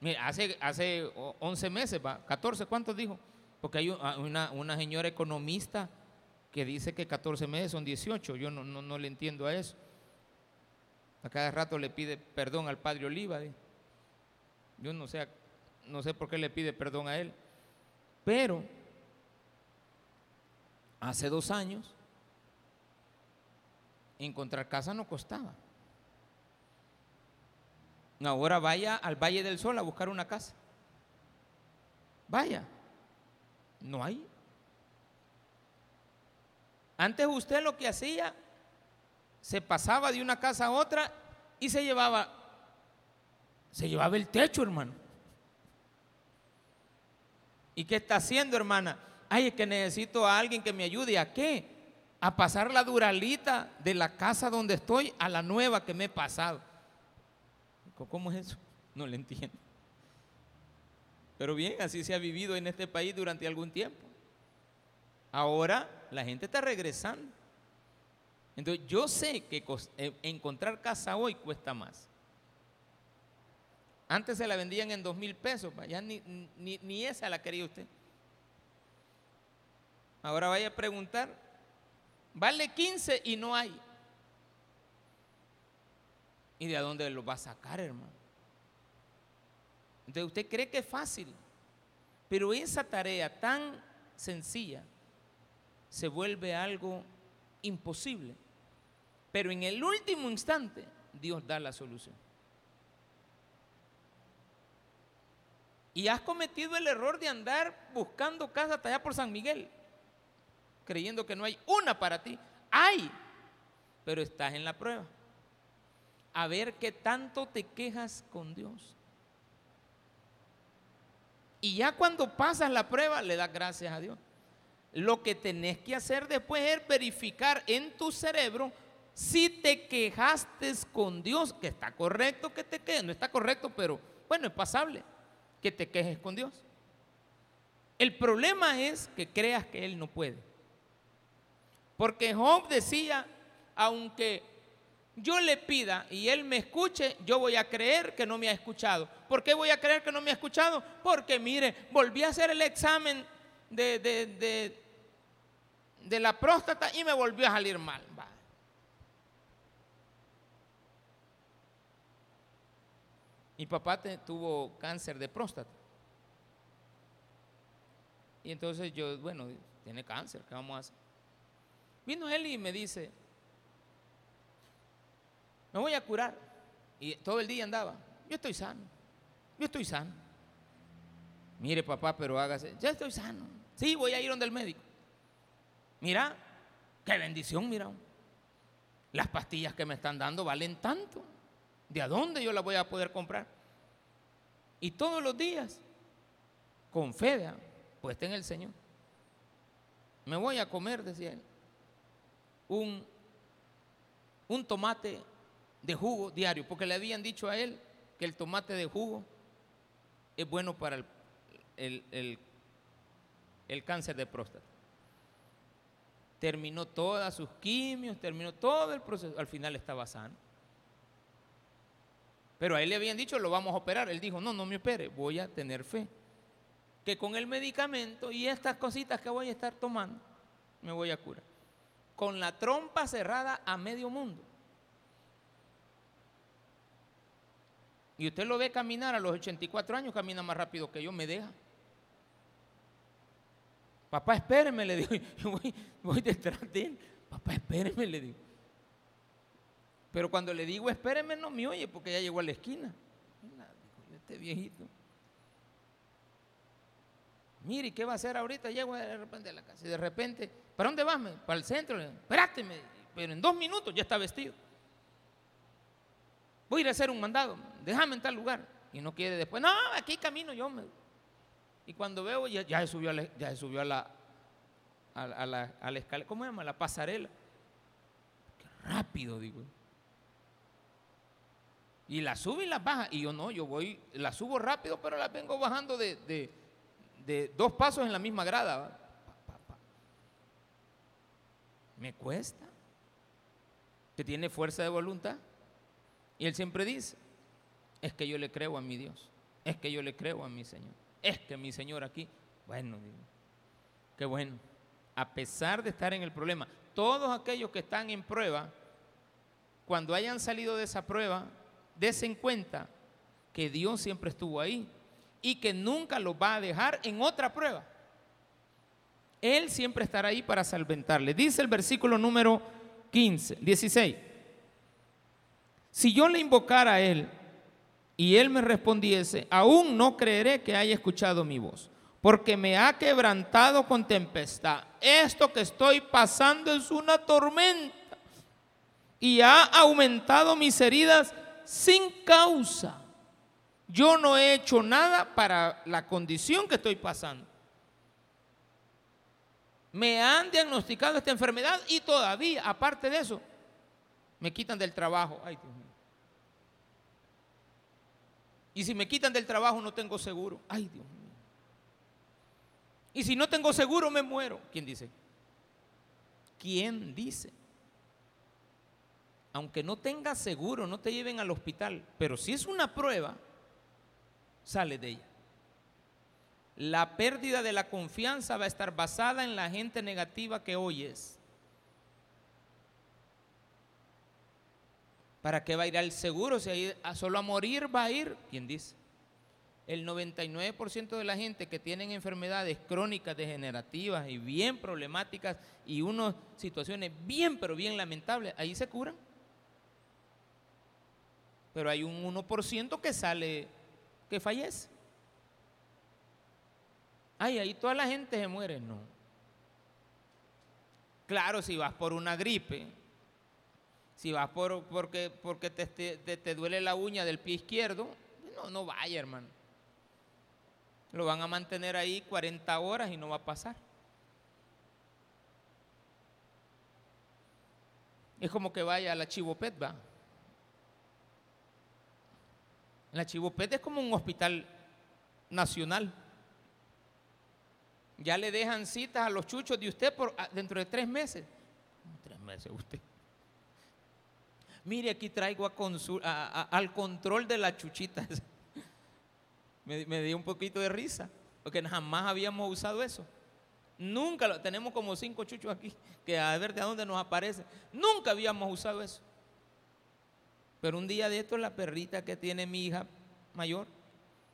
Mira, hace, hace 11 meses, ¿va? 14, ¿cuántos dijo? Porque hay una, una, señora economista que dice que 14 meses son 18. Yo no, no, le entiendo a eso. A cada rato le pide perdón al padre Oliva. Yo no sé, no sé por qué le pide perdón a él. Pero hace dos años encontrar casa no costaba. Ahora vaya al Valle del Sol a buscar una casa. Vaya, no hay. Antes usted lo que hacía, se pasaba de una casa a otra y se llevaba, se llevaba el techo, hermano. ¿Y qué está haciendo, hermana? Ay, es que necesito a alguien que me ayude. ¿A qué? A pasar la duralita de la casa donde estoy a la nueva que me he pasado. ¿Cómo es eso? No le entiendo. Pero bien, así se ha vivido en este país durante algún tiempo. Ahora la gente está regresando. Entonces yo sé que eh, encontrar casa hoy cuesta más. Antes se la vendían en dos mil pesos, ya ni, ni esa la quería usted. Ahora vaya a preguntar, vale 15 y no hay. ¿Y de dónde lo va a sacar, hermano? Entonces usted cree que es fácil, pero esa tarea tan sencilla se vuelve algo imposible. Pero en el último instante Dios da la solución. Y has cometido el error de andar buscando casa hasta allá por San Miguel, creyendo que no hay una para ti. Hay, pero estás en la prueba a ver qué tanto te quejas con Dios. Y ya cuando pasas la prueba, le das gracias a Dios. Lo que tenés que hacer después es verificar en tu cerebro si te quejaste con Dios, que está correcto que te quejes, no está correcto, pero bueno, es pasable que te quejes con Dios. El problema es que creas que Él no puede. Porque Job decía, aunque yo le pida y él me escuche, yo voy a creer que no me ha escuchado. ¿Por qué voy a creer que no me ha escuchado? Porque mire, volví a hacer el examen de, de, de, la próstata y me volvió a salir mal. Mi papá tuvo cáncer de próstata. Y entonces yo, bueno, tiene cáncer, ¿qué vamos a hacer? Vino él y me dice, me voy a curar. Y todo el día andaba, yo estoy sano, yo estoy sano. Mire papá, pero hágase, ya estoy sano. Sí, voy a ir donde el médico. Mira, qué bendición, mira. Las pastillas que me están dando valen tanto. ¿De a dónde yo las voy a poder comprar? Y todos los días, con fe, puesta en el Señor. Me voy a comer, decía él, un, un tomate de jugo diario, porque le habían dicho a él que el tomate de jugo es bueno para el, el, cáncer de próstata. Terminó todas sus quimios, terminó todo el proceso, al final estaba sano. Pero a él le habían dicho, lo vamos a operar. Él dijo, no, no me opere, voy a tener fe. Que con el medicamento y estas cositas que voy a estar tomando, me voy a curar. Con la trompa cerrada a medio mundo. Y usted lo ve caminar a los 84 años, camina más rápido que yo, me deja. Papá, espéreme, le digo. Yo voy, detrás de él. Papá, espéreme, le digo. Pero cuando le digo espéreme, no me oye porque ya llegó a la esquina. Este viejito. Mire, ¿qué va a hacer ahorita? Llego de repente a la casa y de repente, ¿para dónde vas? Para el centro. Espérate, pero en dos minutos ya está vestido. Voy a ir a hacer un mandado, déjame en tal lugar. Y no quiere después, no, aquí camino yo. Y cuando veo, ya, ya se subió, a la, ya se subió a la, a, la, a la escalera, ¿cómo se llama? La pasarela. Qué rápido, digo. Y la sube y la baja. Y yo no, yo voy, la subo rápido, pero la vengo bajando de, de, dos pasos en la misma grada. Me cuesta. Que tiene fuerza de voluntad. Y él siempre dice, es que yo le creo a mi Dios. Es que yo le creo a mi Señor. Es que mi Señor aquí, bueno, digo, qué bueno. A pesar de estar en el problema, todos aquellos que están en prueba, cuando hayan salido de esa prueba, desen cuenta que Dios siempre estuvo ahí y que nunca los va a dejar en otra prueba. Él siempre estará ahí para salventarle. Dice el versículo número 15, 16. Si yo le invocara a Él y Él me respondiese, aún no creeré que haya escuchado mi voz, porque me ha quebrantado con tempestad. Esto que estoy pasando es una tormenta y ha aumentado mis heridas sin causa. Yo no he hecho nada para la condición que estoy pasando. Me han diagnosticado esta enfermedad y todavía, aparte de eso, me quitan del trabajo. Ay, Dios mío. Y si me quitan del trabajo no tengo seguro. Ay, Dios mío. Y si no tengo seguro me muero. ¿Quién dice? ¿Quién dice? Aunque no tengas seguro, no te lleven al hospital, pero si es una prueba, sale de ella. La pérdida de la confianza va a estar basada en la gente negativa que oyes. ¿Para qué va a ir al seguro? Si solo a morir va a ir, ¿quién dice? El 99% de la gente que tienen enfermedades crónicas, degenerativas y bien problemáticas y unas situaciones bien, pero bien lamentables, ahí se curan pero hay un 1% que sale, que fallece. Ay, ahí toda la gente se muere, no. Claro, si vas por una gripe, si vas por, porque, porque te, te, duele la uña del pie izquierdo, no, no vaya, hermano. Lo van a mantener ahí 40 horas y no va a pasar. Es como que vaya a la chivopet, va. La Chivopete es como un hospital nacional. Ya le dejan citas a los chuchos de usted por, ah, dentro de tres meses. Tres meses usted. Mire, aquí traigo al control de la chuchita. me, me dio un poquito de risa, porque jamás habíamos usado eso. Nunca lo tenemos como cinco chuchos aquí, que a ver de dónde nos aparece. Nunca habíamos usado eso. Pero un día de esto la perrita que tiene mi hija mayor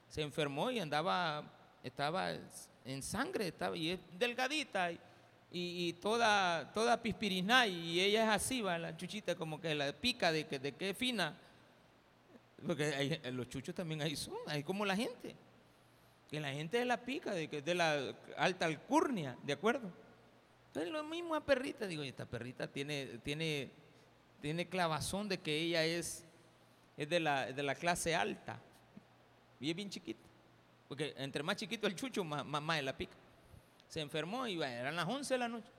se enfermó y andaba, estaba en sangre, estaba y es delgadita y, toda, toda pispirina y ella es así, va, la chuchita como que la pica de que, de que fina. Porque los chuchos también ahí son, ahí como la gente. Que la gente es la pica, de de la alta alcurnia, ¿de acuerdo? Entonces lo mismo a perrita, digo, esta perrita tiene, tiene tiene clavazón de que ella es, es de, la, de la clase alta. Y es bien chiquita. Porque entre más chiquito el chucho, más, más, la pica. Se enfermó y eran las 11 de la noche.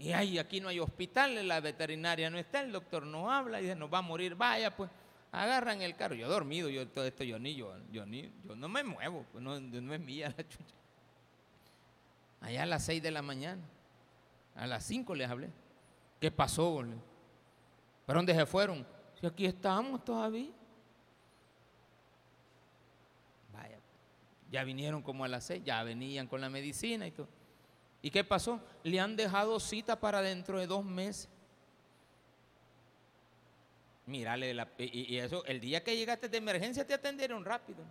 Y ay, aquí no hay hospital, la veterinaria no está, el doctor no habla y dice, nos va a morir, vaya pues, agarran el carro. Yo dormido, yo todo esto, yo ni, yo, yo ni, yo no me muevo, pues no, no es mía la chucha. Allá a las 6 de la mañana, a las 5 les hablé. ¿Qué pasó? Boludo? ¿Para dónde se fueron? Si aquí estamos todavía. Vaya, ya vinieron como a las seis, ya venían con la medicina y todo. ¿Y qué pasó? Le han dejado cita para dentro de dos meses. Mírale, y, y, eso, el día que llegaste de emergencia te atendieron rápido.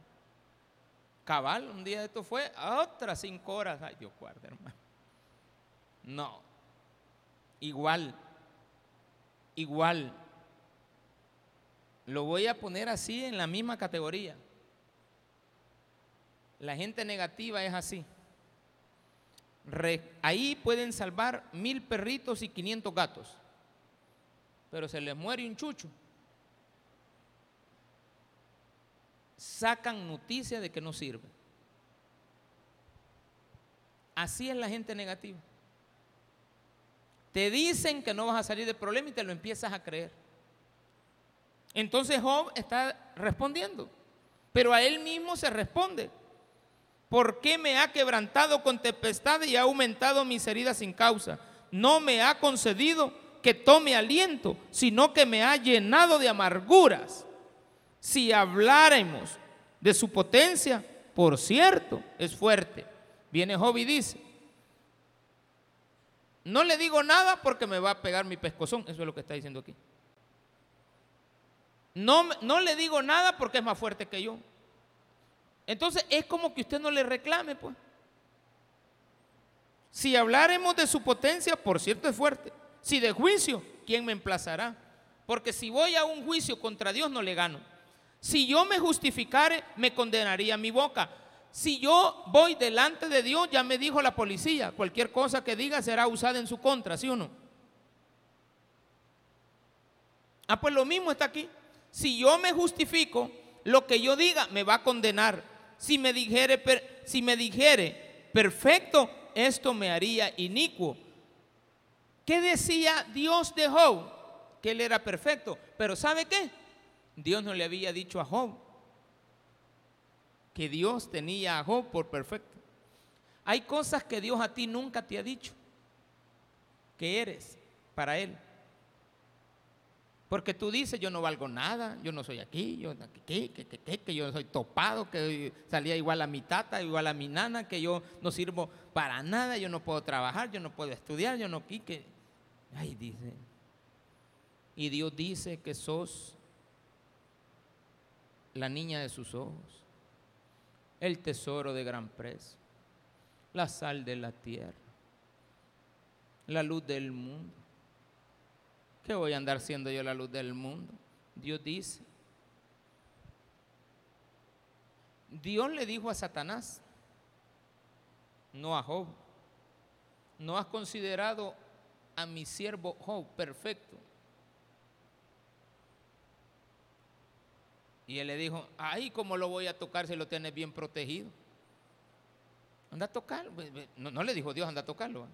Cabal, un día de esto fue a otras cinco horas. Ay, Dios guarde, hermano. No. Igual, igual. Lo voy a poner así en la misma categoría. La gente negativa es así. ahí pueden salvar mil perritos y 500 gatos, pero se les muere un chucho. Sacan noticia de que no sirve. Así es la gente negativa. Te dicen que no vas a salir del problema y te lo empiezas a creer. Entonces Job está respondiendo, pero a él mismo se responde. ¿Por qué me ha quebrantado con tempestad y ha aumentado mis heridas sin causa? No me ha concedido que tome aliento, sino que me ha llenado de amarguras. Si habláramos de su potencia, por cierto, es fuerte. Viene Job y dice, no le digo nada porque me va a pegar mi pescozón. Eso es lo que está diciendo aquí. No, no le digo nada porque es más fuerte que yo. Entonces es como que usted no le reclame, pues. Si habláramos de su potencia, por cierto es fuerte. Si de juicio, ¿quién me emplazará? Porque si voy a un juicio contra Dios, no le gano. Si yo me justificare, me condenaría mi boca. Si yo voy delante de Dios, ya me dijo la policía, cualquier cosa que diga será usada en su contra, ¿sí o no? Ah, pues lo mismo está aquí. Si yo me justifico, lo que yo diga me va a condenar si me dijere, si me dijere perfecto, esto me haría inicuo. ¿Qué decía Dios de Job? Que él era perfecto. Pero ¿sabe qué? Dios no le había dicho a Job que Dios tenía a Job por perfecto. Hay cosas que Dios a ti nunca te ha dicho que eres para Él. Porque tú dices, yo no valgo nada, yo no soy aquí, yo que, que, que, que, yo soy topado, que salía igual a mi tata, igual a mi nana, que yo no sirvo para nada, yo no puedo trabajar, yo no puedo estudiar, yo no que Ay, dice. Y Dios dice que sos la niña de sus ojos, el tesoro de gran precio, la sal de la tierra, la luz del mundo. ¿Qué voy a andar siendo yo la luz del mundo? Dios dice. Dios le dijo a Satanás, no a Job, no has considerado a mi siervo Job perfecto. Y él le dijo, ay, ¿cómo lo voy a tocar si lo tienes bien protegido? Anda a tocarlo. No, le dijo Dios, anda a tocarlo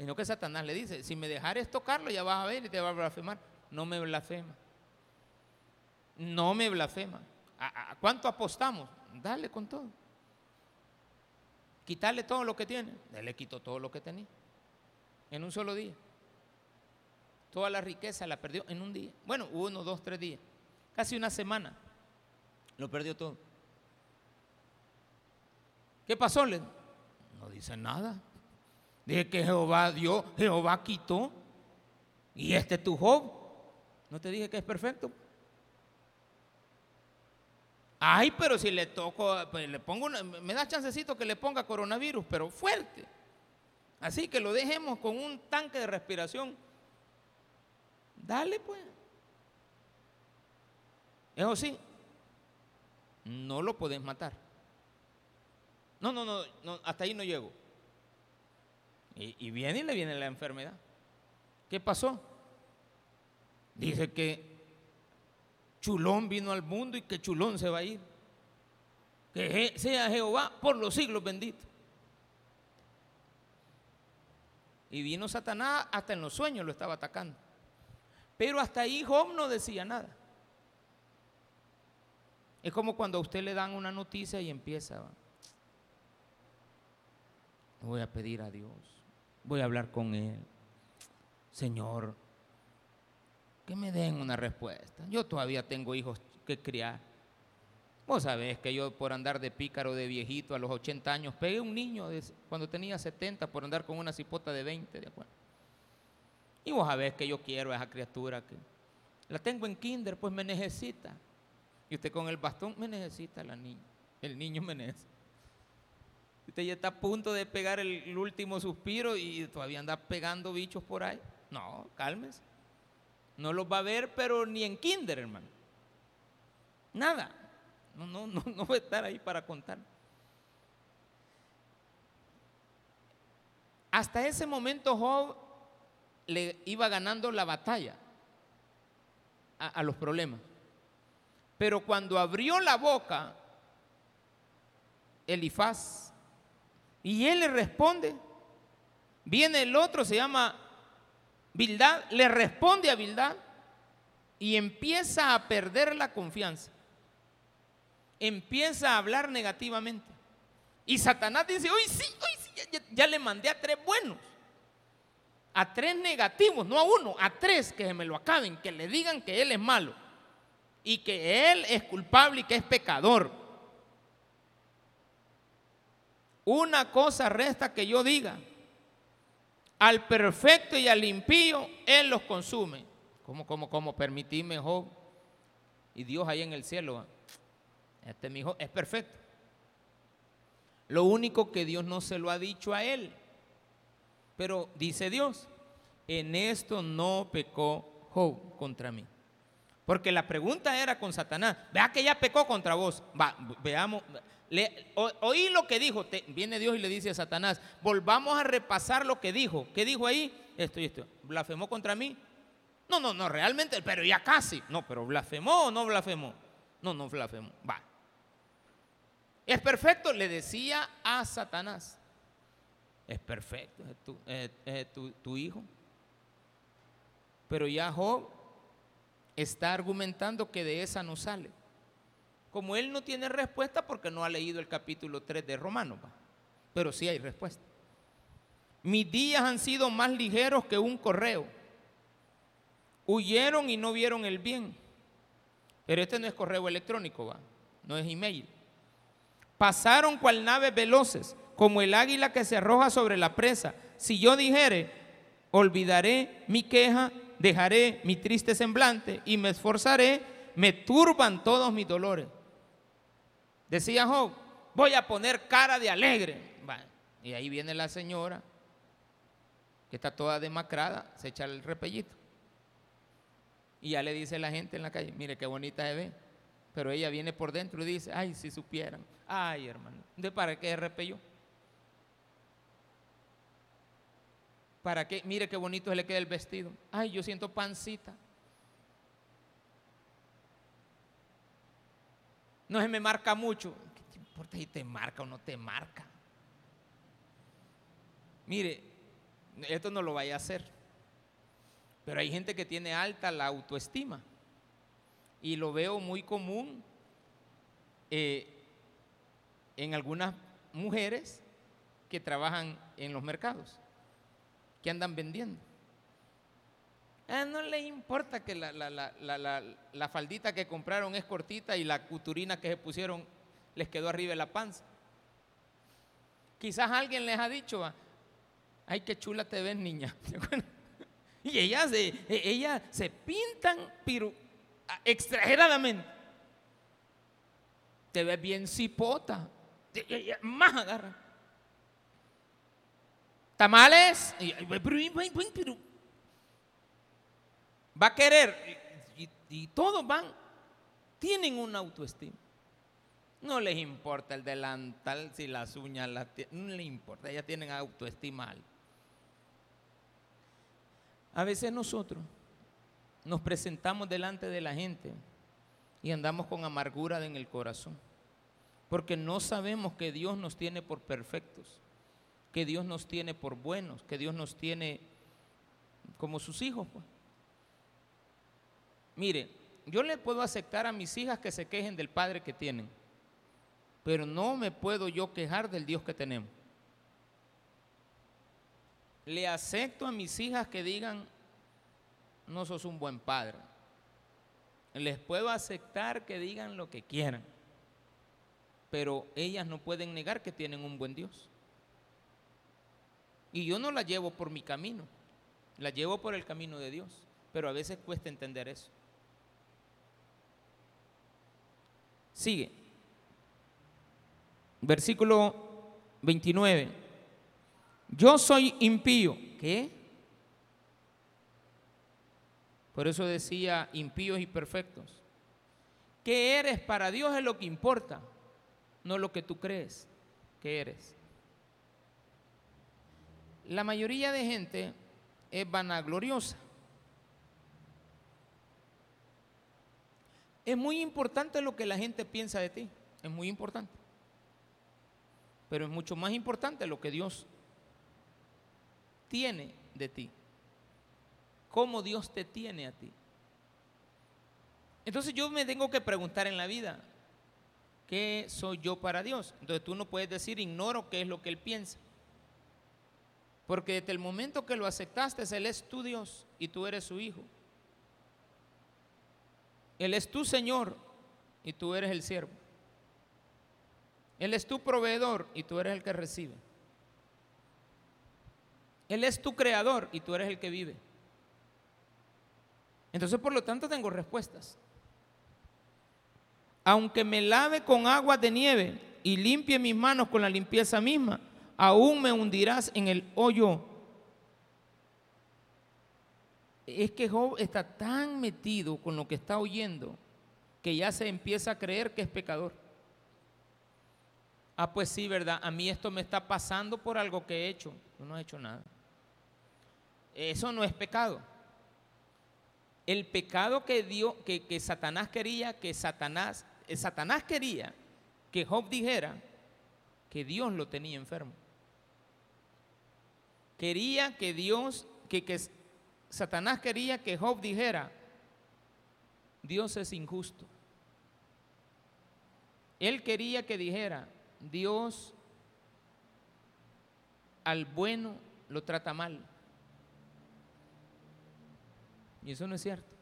sino que Satanás le dice, si me dejares tocarlo ya vas a ver y te va a blasfemar. No me blasfema. No me blasfema. ¿A, cuánto apostamos? Dale con todo. Quitarle todo lo que tiene. Él le quitó todo lo que tenía. En un solo día. Toda la riqueza la perdió en un día. Bueno, uno, dos, tres días. Casi una semana. Lo perdió todo. ¿Qué pasó? No dice nada. Dije que Jehová dio, Jehová quitó. Y este es tu Job. ¿No te dije que es perfecto? Ay, pero si le toco, pues le pongo, me da chancecito que le ponga coronavirus, pero fuerte. Así que lo dejemos con un tanque de respiración. Dale pues. Eso sí, no lo puedes matar. No, no, no, hasta ahí no llego. Y, viene y le viene la enfermedad. ¿Qué pasó? Dice que Chulón vino al mundo y que Chulón se va a ir. Que sea Jehová por los siglos bendito. Y vino Satanás, hasta en los sueños lo estaba atacando. Pero hasta ahí Job no decía nada. Es como cuando a usted le dan una noticia y empieza. Voy a pedir a Dios voy a hablar con él. Señor, que me den una respuesta. Yo todavía tengo hijos que criar. Vos sabés que yo por andar de pícaro de viejito a los 80 años pegué un niño cuando tenía 70 por andar con una cipota de 20, ¿de acuerdo? Y vos sabés que yo quiero a esa criatura que la tengo en kinder, pues me necesita. Y usted con el bastón me necesita la niña. El niño me necesita. Usted ya está a punto de pegar el, último suspiro y todavía anda pegando bichos por ahí. No, cálmese. No los va a ver, pero ni en kinder, hermano. Nada. No, no, no, no va a estar ahí para contar. Hasta ese momento Job le iba ganando la batalla a los problemas. Pero cuando abrió la boca, Elifaz, y él le responde, viene el otro, se llama Bildad, le responde a Bildad y empieza a perder la confianza. Empieza a hablar negativamente. Y Satanás dice, hoy sí, hoy sí, ya, le mandé a tres buenos. A tres negativos, no a uno, a tres que se me lo acaben, que le digan que él es malo y que él es culpable y que es pecador. Una cosa resta que yo diga, al perfecto y al impío, Él los consume. ¿Cómo, cómo, cómo? Permitíme, Job. Y Dios ahí en el cielo, este mi hijo es perfecto. Lo único que Dios no se lo ha dicho a él. Pero dice Dios, en esto no pecó Job contra mí. Porque la pregunta era con Satanás, vea que ya pecó contra vos. Va, veamos, oí lo que dijo, viene Dios y le dice a Satanás, volvamos a repasar lo que dijo. ¿Qué dijo ahí? Esto y esto. ¿Blasfemó contra mí? No, no, no, realmente, pero ya casi. No, pero ¿blasfemó o no blasfemó? No, no blasfemó. Va. Es perfecto, le decía a Satanás. Es perfecto, es tu, es, tu hijo. Pero ya Job está argumentando que de esa no sale. Como él no tiene respuesta porque no ha leído el capítulo 3 de Romanos, pero sí hay respuesta. Mis días han sido más ligeros que un correo. Huyeron y no vieron el bien. Pero este no es correo electrónico, ¿va? no es email. Pasaron cual naves veloces, como el águila que se arroja sobre la presa. Si yo dijere, olvidaré mi queja, dejaré mi triste semblante y me esforzaré, me turban todos mis dolores. Decía Job, voy a poner cara de alegre. y ahí viene la señora, que está toda demacrada, se echa el repellito. Y ya le dice la gente en la calle, mire qué bonita se ve. Pero ella viene por dentro y dice, ay, si supieran. Ay, hermano, ¿de para qué repelló? ¿Para qué? Mire qué bonito se le queda el vestido. Ay, yo siento pancita. No se me marca mucho. ¿Qué te importa si te marca o no te marca? Mire, esto no lo vaya a hacer. Pero hay gente que tiene alta la autoestima. Y lo veo muy común eh, en algunas mujeres que trabajan en los mercados, que andan vendiendo. No les importa que la, la, la, la, faldita que compraron es cortita y la cuturina que se pusieron les quedó arriba de la panza. Quizás alguien les ha dicho, ah, ay, qué chula te ves, niña. y ellas se, e, ellas se pintan pero, ah, exageradamente. Te ves bien cipota. Más agarra. Tamales. Pero, va a querer, y, todos van, tienen una autoestima. No les importa el delantal, si las uñas, las no les importa, ellas tienen autoestima A veces nosotros nos presentamos delante de la gente y andamos con amargura en el corazón, porque no sabemos que Dios nos tiene por perfectos, que Dios nos tiene por buenos, que Dios nos tiene como sus hijos. Pues. Mire, yo le puedo aceptar a mis hijas que se quejen del padre que tienen, pero no me puedo yo quejar del Dios que tenemos. Le acepto a mis hijas que digan, no sos un buen padre. Les puedo aceptar que digan lo que quieran, pero ellas no pueden negar que tienen un buen Dios. Y yo no la llevo por mi camino, la llevo por el camino de Dios, pero a veces cuesta entender eso. Sigue. Versículo 29. Yo soy impío. ¿Qué? Por eso decía impíos y perfectos. ¿Qué eres para Dios es lo que importa, no lo que tú crees que eres. La mayoría de gente es vanagloriosa. Es muy importante lo que la gente piensa de ti, es muy importante. Pero es mucho más importante lo que Dios tiene de ti. Cómo Dios te tiene a ti. Entonces yo me tengo que preguntar en la vida, ¿qué soy yo para Dios? Entonces tú no puedes decir, ignoro qué es lo que Él piensa. Porque desde el momento que lo aceptaste, Él es tu Dios y tú eres su hijo. Él es tu Señor y tú eres el siervo. Él es tu proveedor y tú eres el que recibe. Él es tu creador y tú eres el que vive. Entonces, por lo tanto, tengo respuestas. Aunque me lave con agua de nieve y limpie mis manos con la limpieza misma, aún me hundirás en el hoyo. Es que Job está tan metido con lo que está oyendo que ya se empieza a creer que es pecador. Ah, pues sí, ¿verdad? A mí esto me está pasando por algo que he hecho. Yo no he hecho nada. Eso no es pecado. El pecado que, dio, que, que Satanás quería, que Satanás, eh, Satanás quería que Job dijera que Dios lo tenía enfermo. Quería que Dios, que, Satanás quería que Job dijera, Dios es injusto. Él quería que dijera, Dios al bueno lo trata mal. Y eso no es cierto.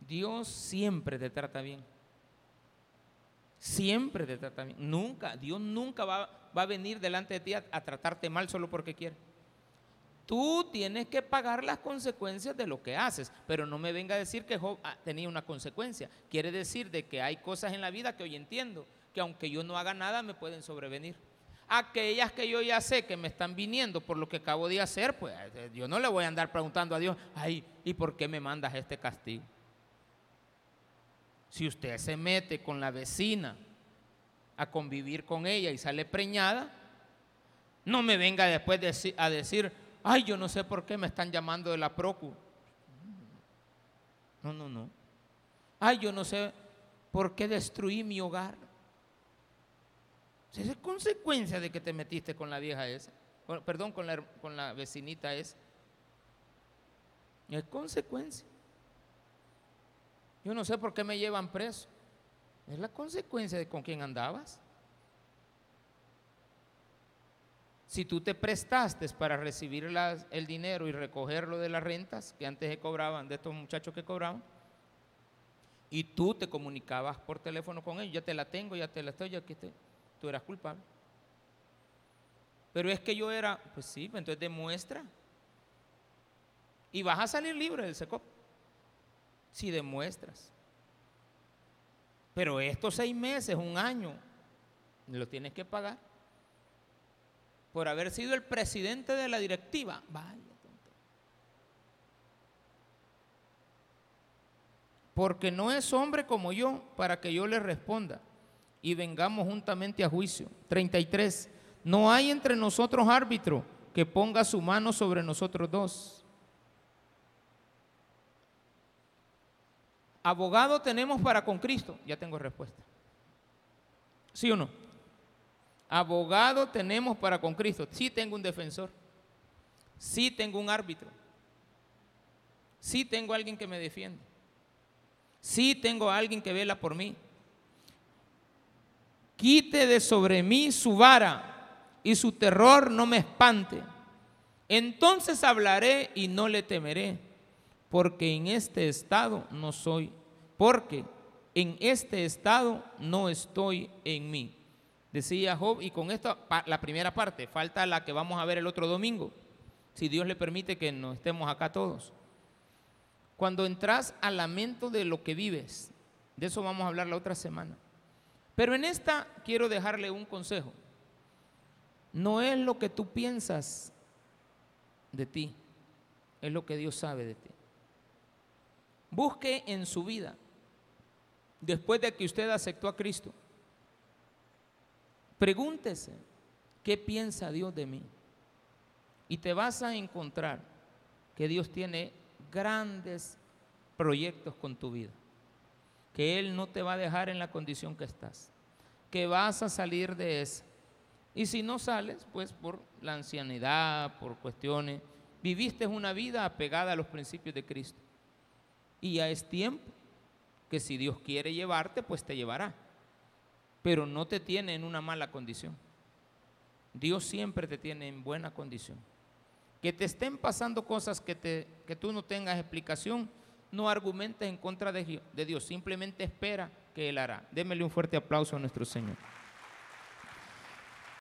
Dios siempre te trata bien. Siempre te trata bien. Nunca, Dios nunca va, va a venir delante de ti a, tratarte mal solo porque quiere. Tú tienes que pagar las consecuencias de lo que haces, pero no me venga a decir que Job ah, tenía una consecuencia. Quiere decir de que hay cosas en la vida que hoy entiendo, que aunque yo no haga nada me pueden sobrevenir. Aquellas que yo ya sé que me están viniendo por lo que acabo de hacer, pues eh, yo no le voy a andar preguntando a Dios, ay, ¿y por qué me mandas este castigo? Si usted se mete con la vecina a convivir con ella y sale preñada, no me venga después a decir, ay, yo no sé por qué me están llamando de la procu. No, no, no. Ay, yo no sé por qué destruí mi hogar. Esa es consecuencia de que te metiste con la vieja esa. Perdón, con la, con la vecinita esa. Es consecuencia. Yo no sé por qué me llevan preso. Es la consecuencia de con quién andabas. Si tú te prestaste para recibir el dinero y recogerlo de las rentas que antes se cobraban, de estos muchachos que cobraban, y tú te comunicabas por teléfono con ellos, ya te la tengo, ya te la estoy, ya que te tú eras culpable. Pero es que yo era, pues sí, pues entonces demuestra. Y vas a salir libre del SECOP si demuestras. Pero estos seis meses, un año, lo tienes que pagar por haber sido el presidente de la directiva. Vaya, Porque no es hombre como yo para que yo le responda y vengamos juntamente a juicio. 33. No hay entre nosotros árbitro que ponga su mano sobre nosotros dos. Abogado tenemos para con Cristo. Ya tengo respuesta. ¿Sí o no? Abogado tenemos para con Cristo. Sí tengo un defensor. Sí tengo un árbitro. Sí tengo alguien que me defiende. Sí tengo alguien que vela por mí quite de sobre mí su vara y su terror no me espante. Entonces hablaré y no le temeré, porque en este estado no soy, porque en este estado no estoy en mí. Decía Job, y con esto la primera parte, falta la que vamos a ver el otro domingo, si Dios le permite que no estemos acá todos. Cuando entras al lamento de lo que vives, de eso vamos a hablar la otra semana. Pero en esta quiero dejarle un consejo. No es lo que tú piensas de ti, es lo que Dios sabe de ti. Busque en su vida, después de que usted aceptó a Cristo, pregúntese, ¿qué piensa Dios de mí? Y te vas a encontrar que Dios tiene grandes proyectos con tu vida, que Él no te va a dejar en la condición que estás, que vas a salir de esa. Y si no sales, pues por la ancianidad, por cuestiones, viviste una vida apegada a los principios de Cristo. Y ya es tiempo que si Dios quiere llevarte, pues te llevará. Pero no te tiene en una mala condición. Dios siempre te tiene en buena condición. Que te estén pasando cosas que, te, que tú no tengas explicación, no argumentes en contra de, de Dios, simplemente espera que Él hará. Démele un fuerte aplauso a nuestro Señor.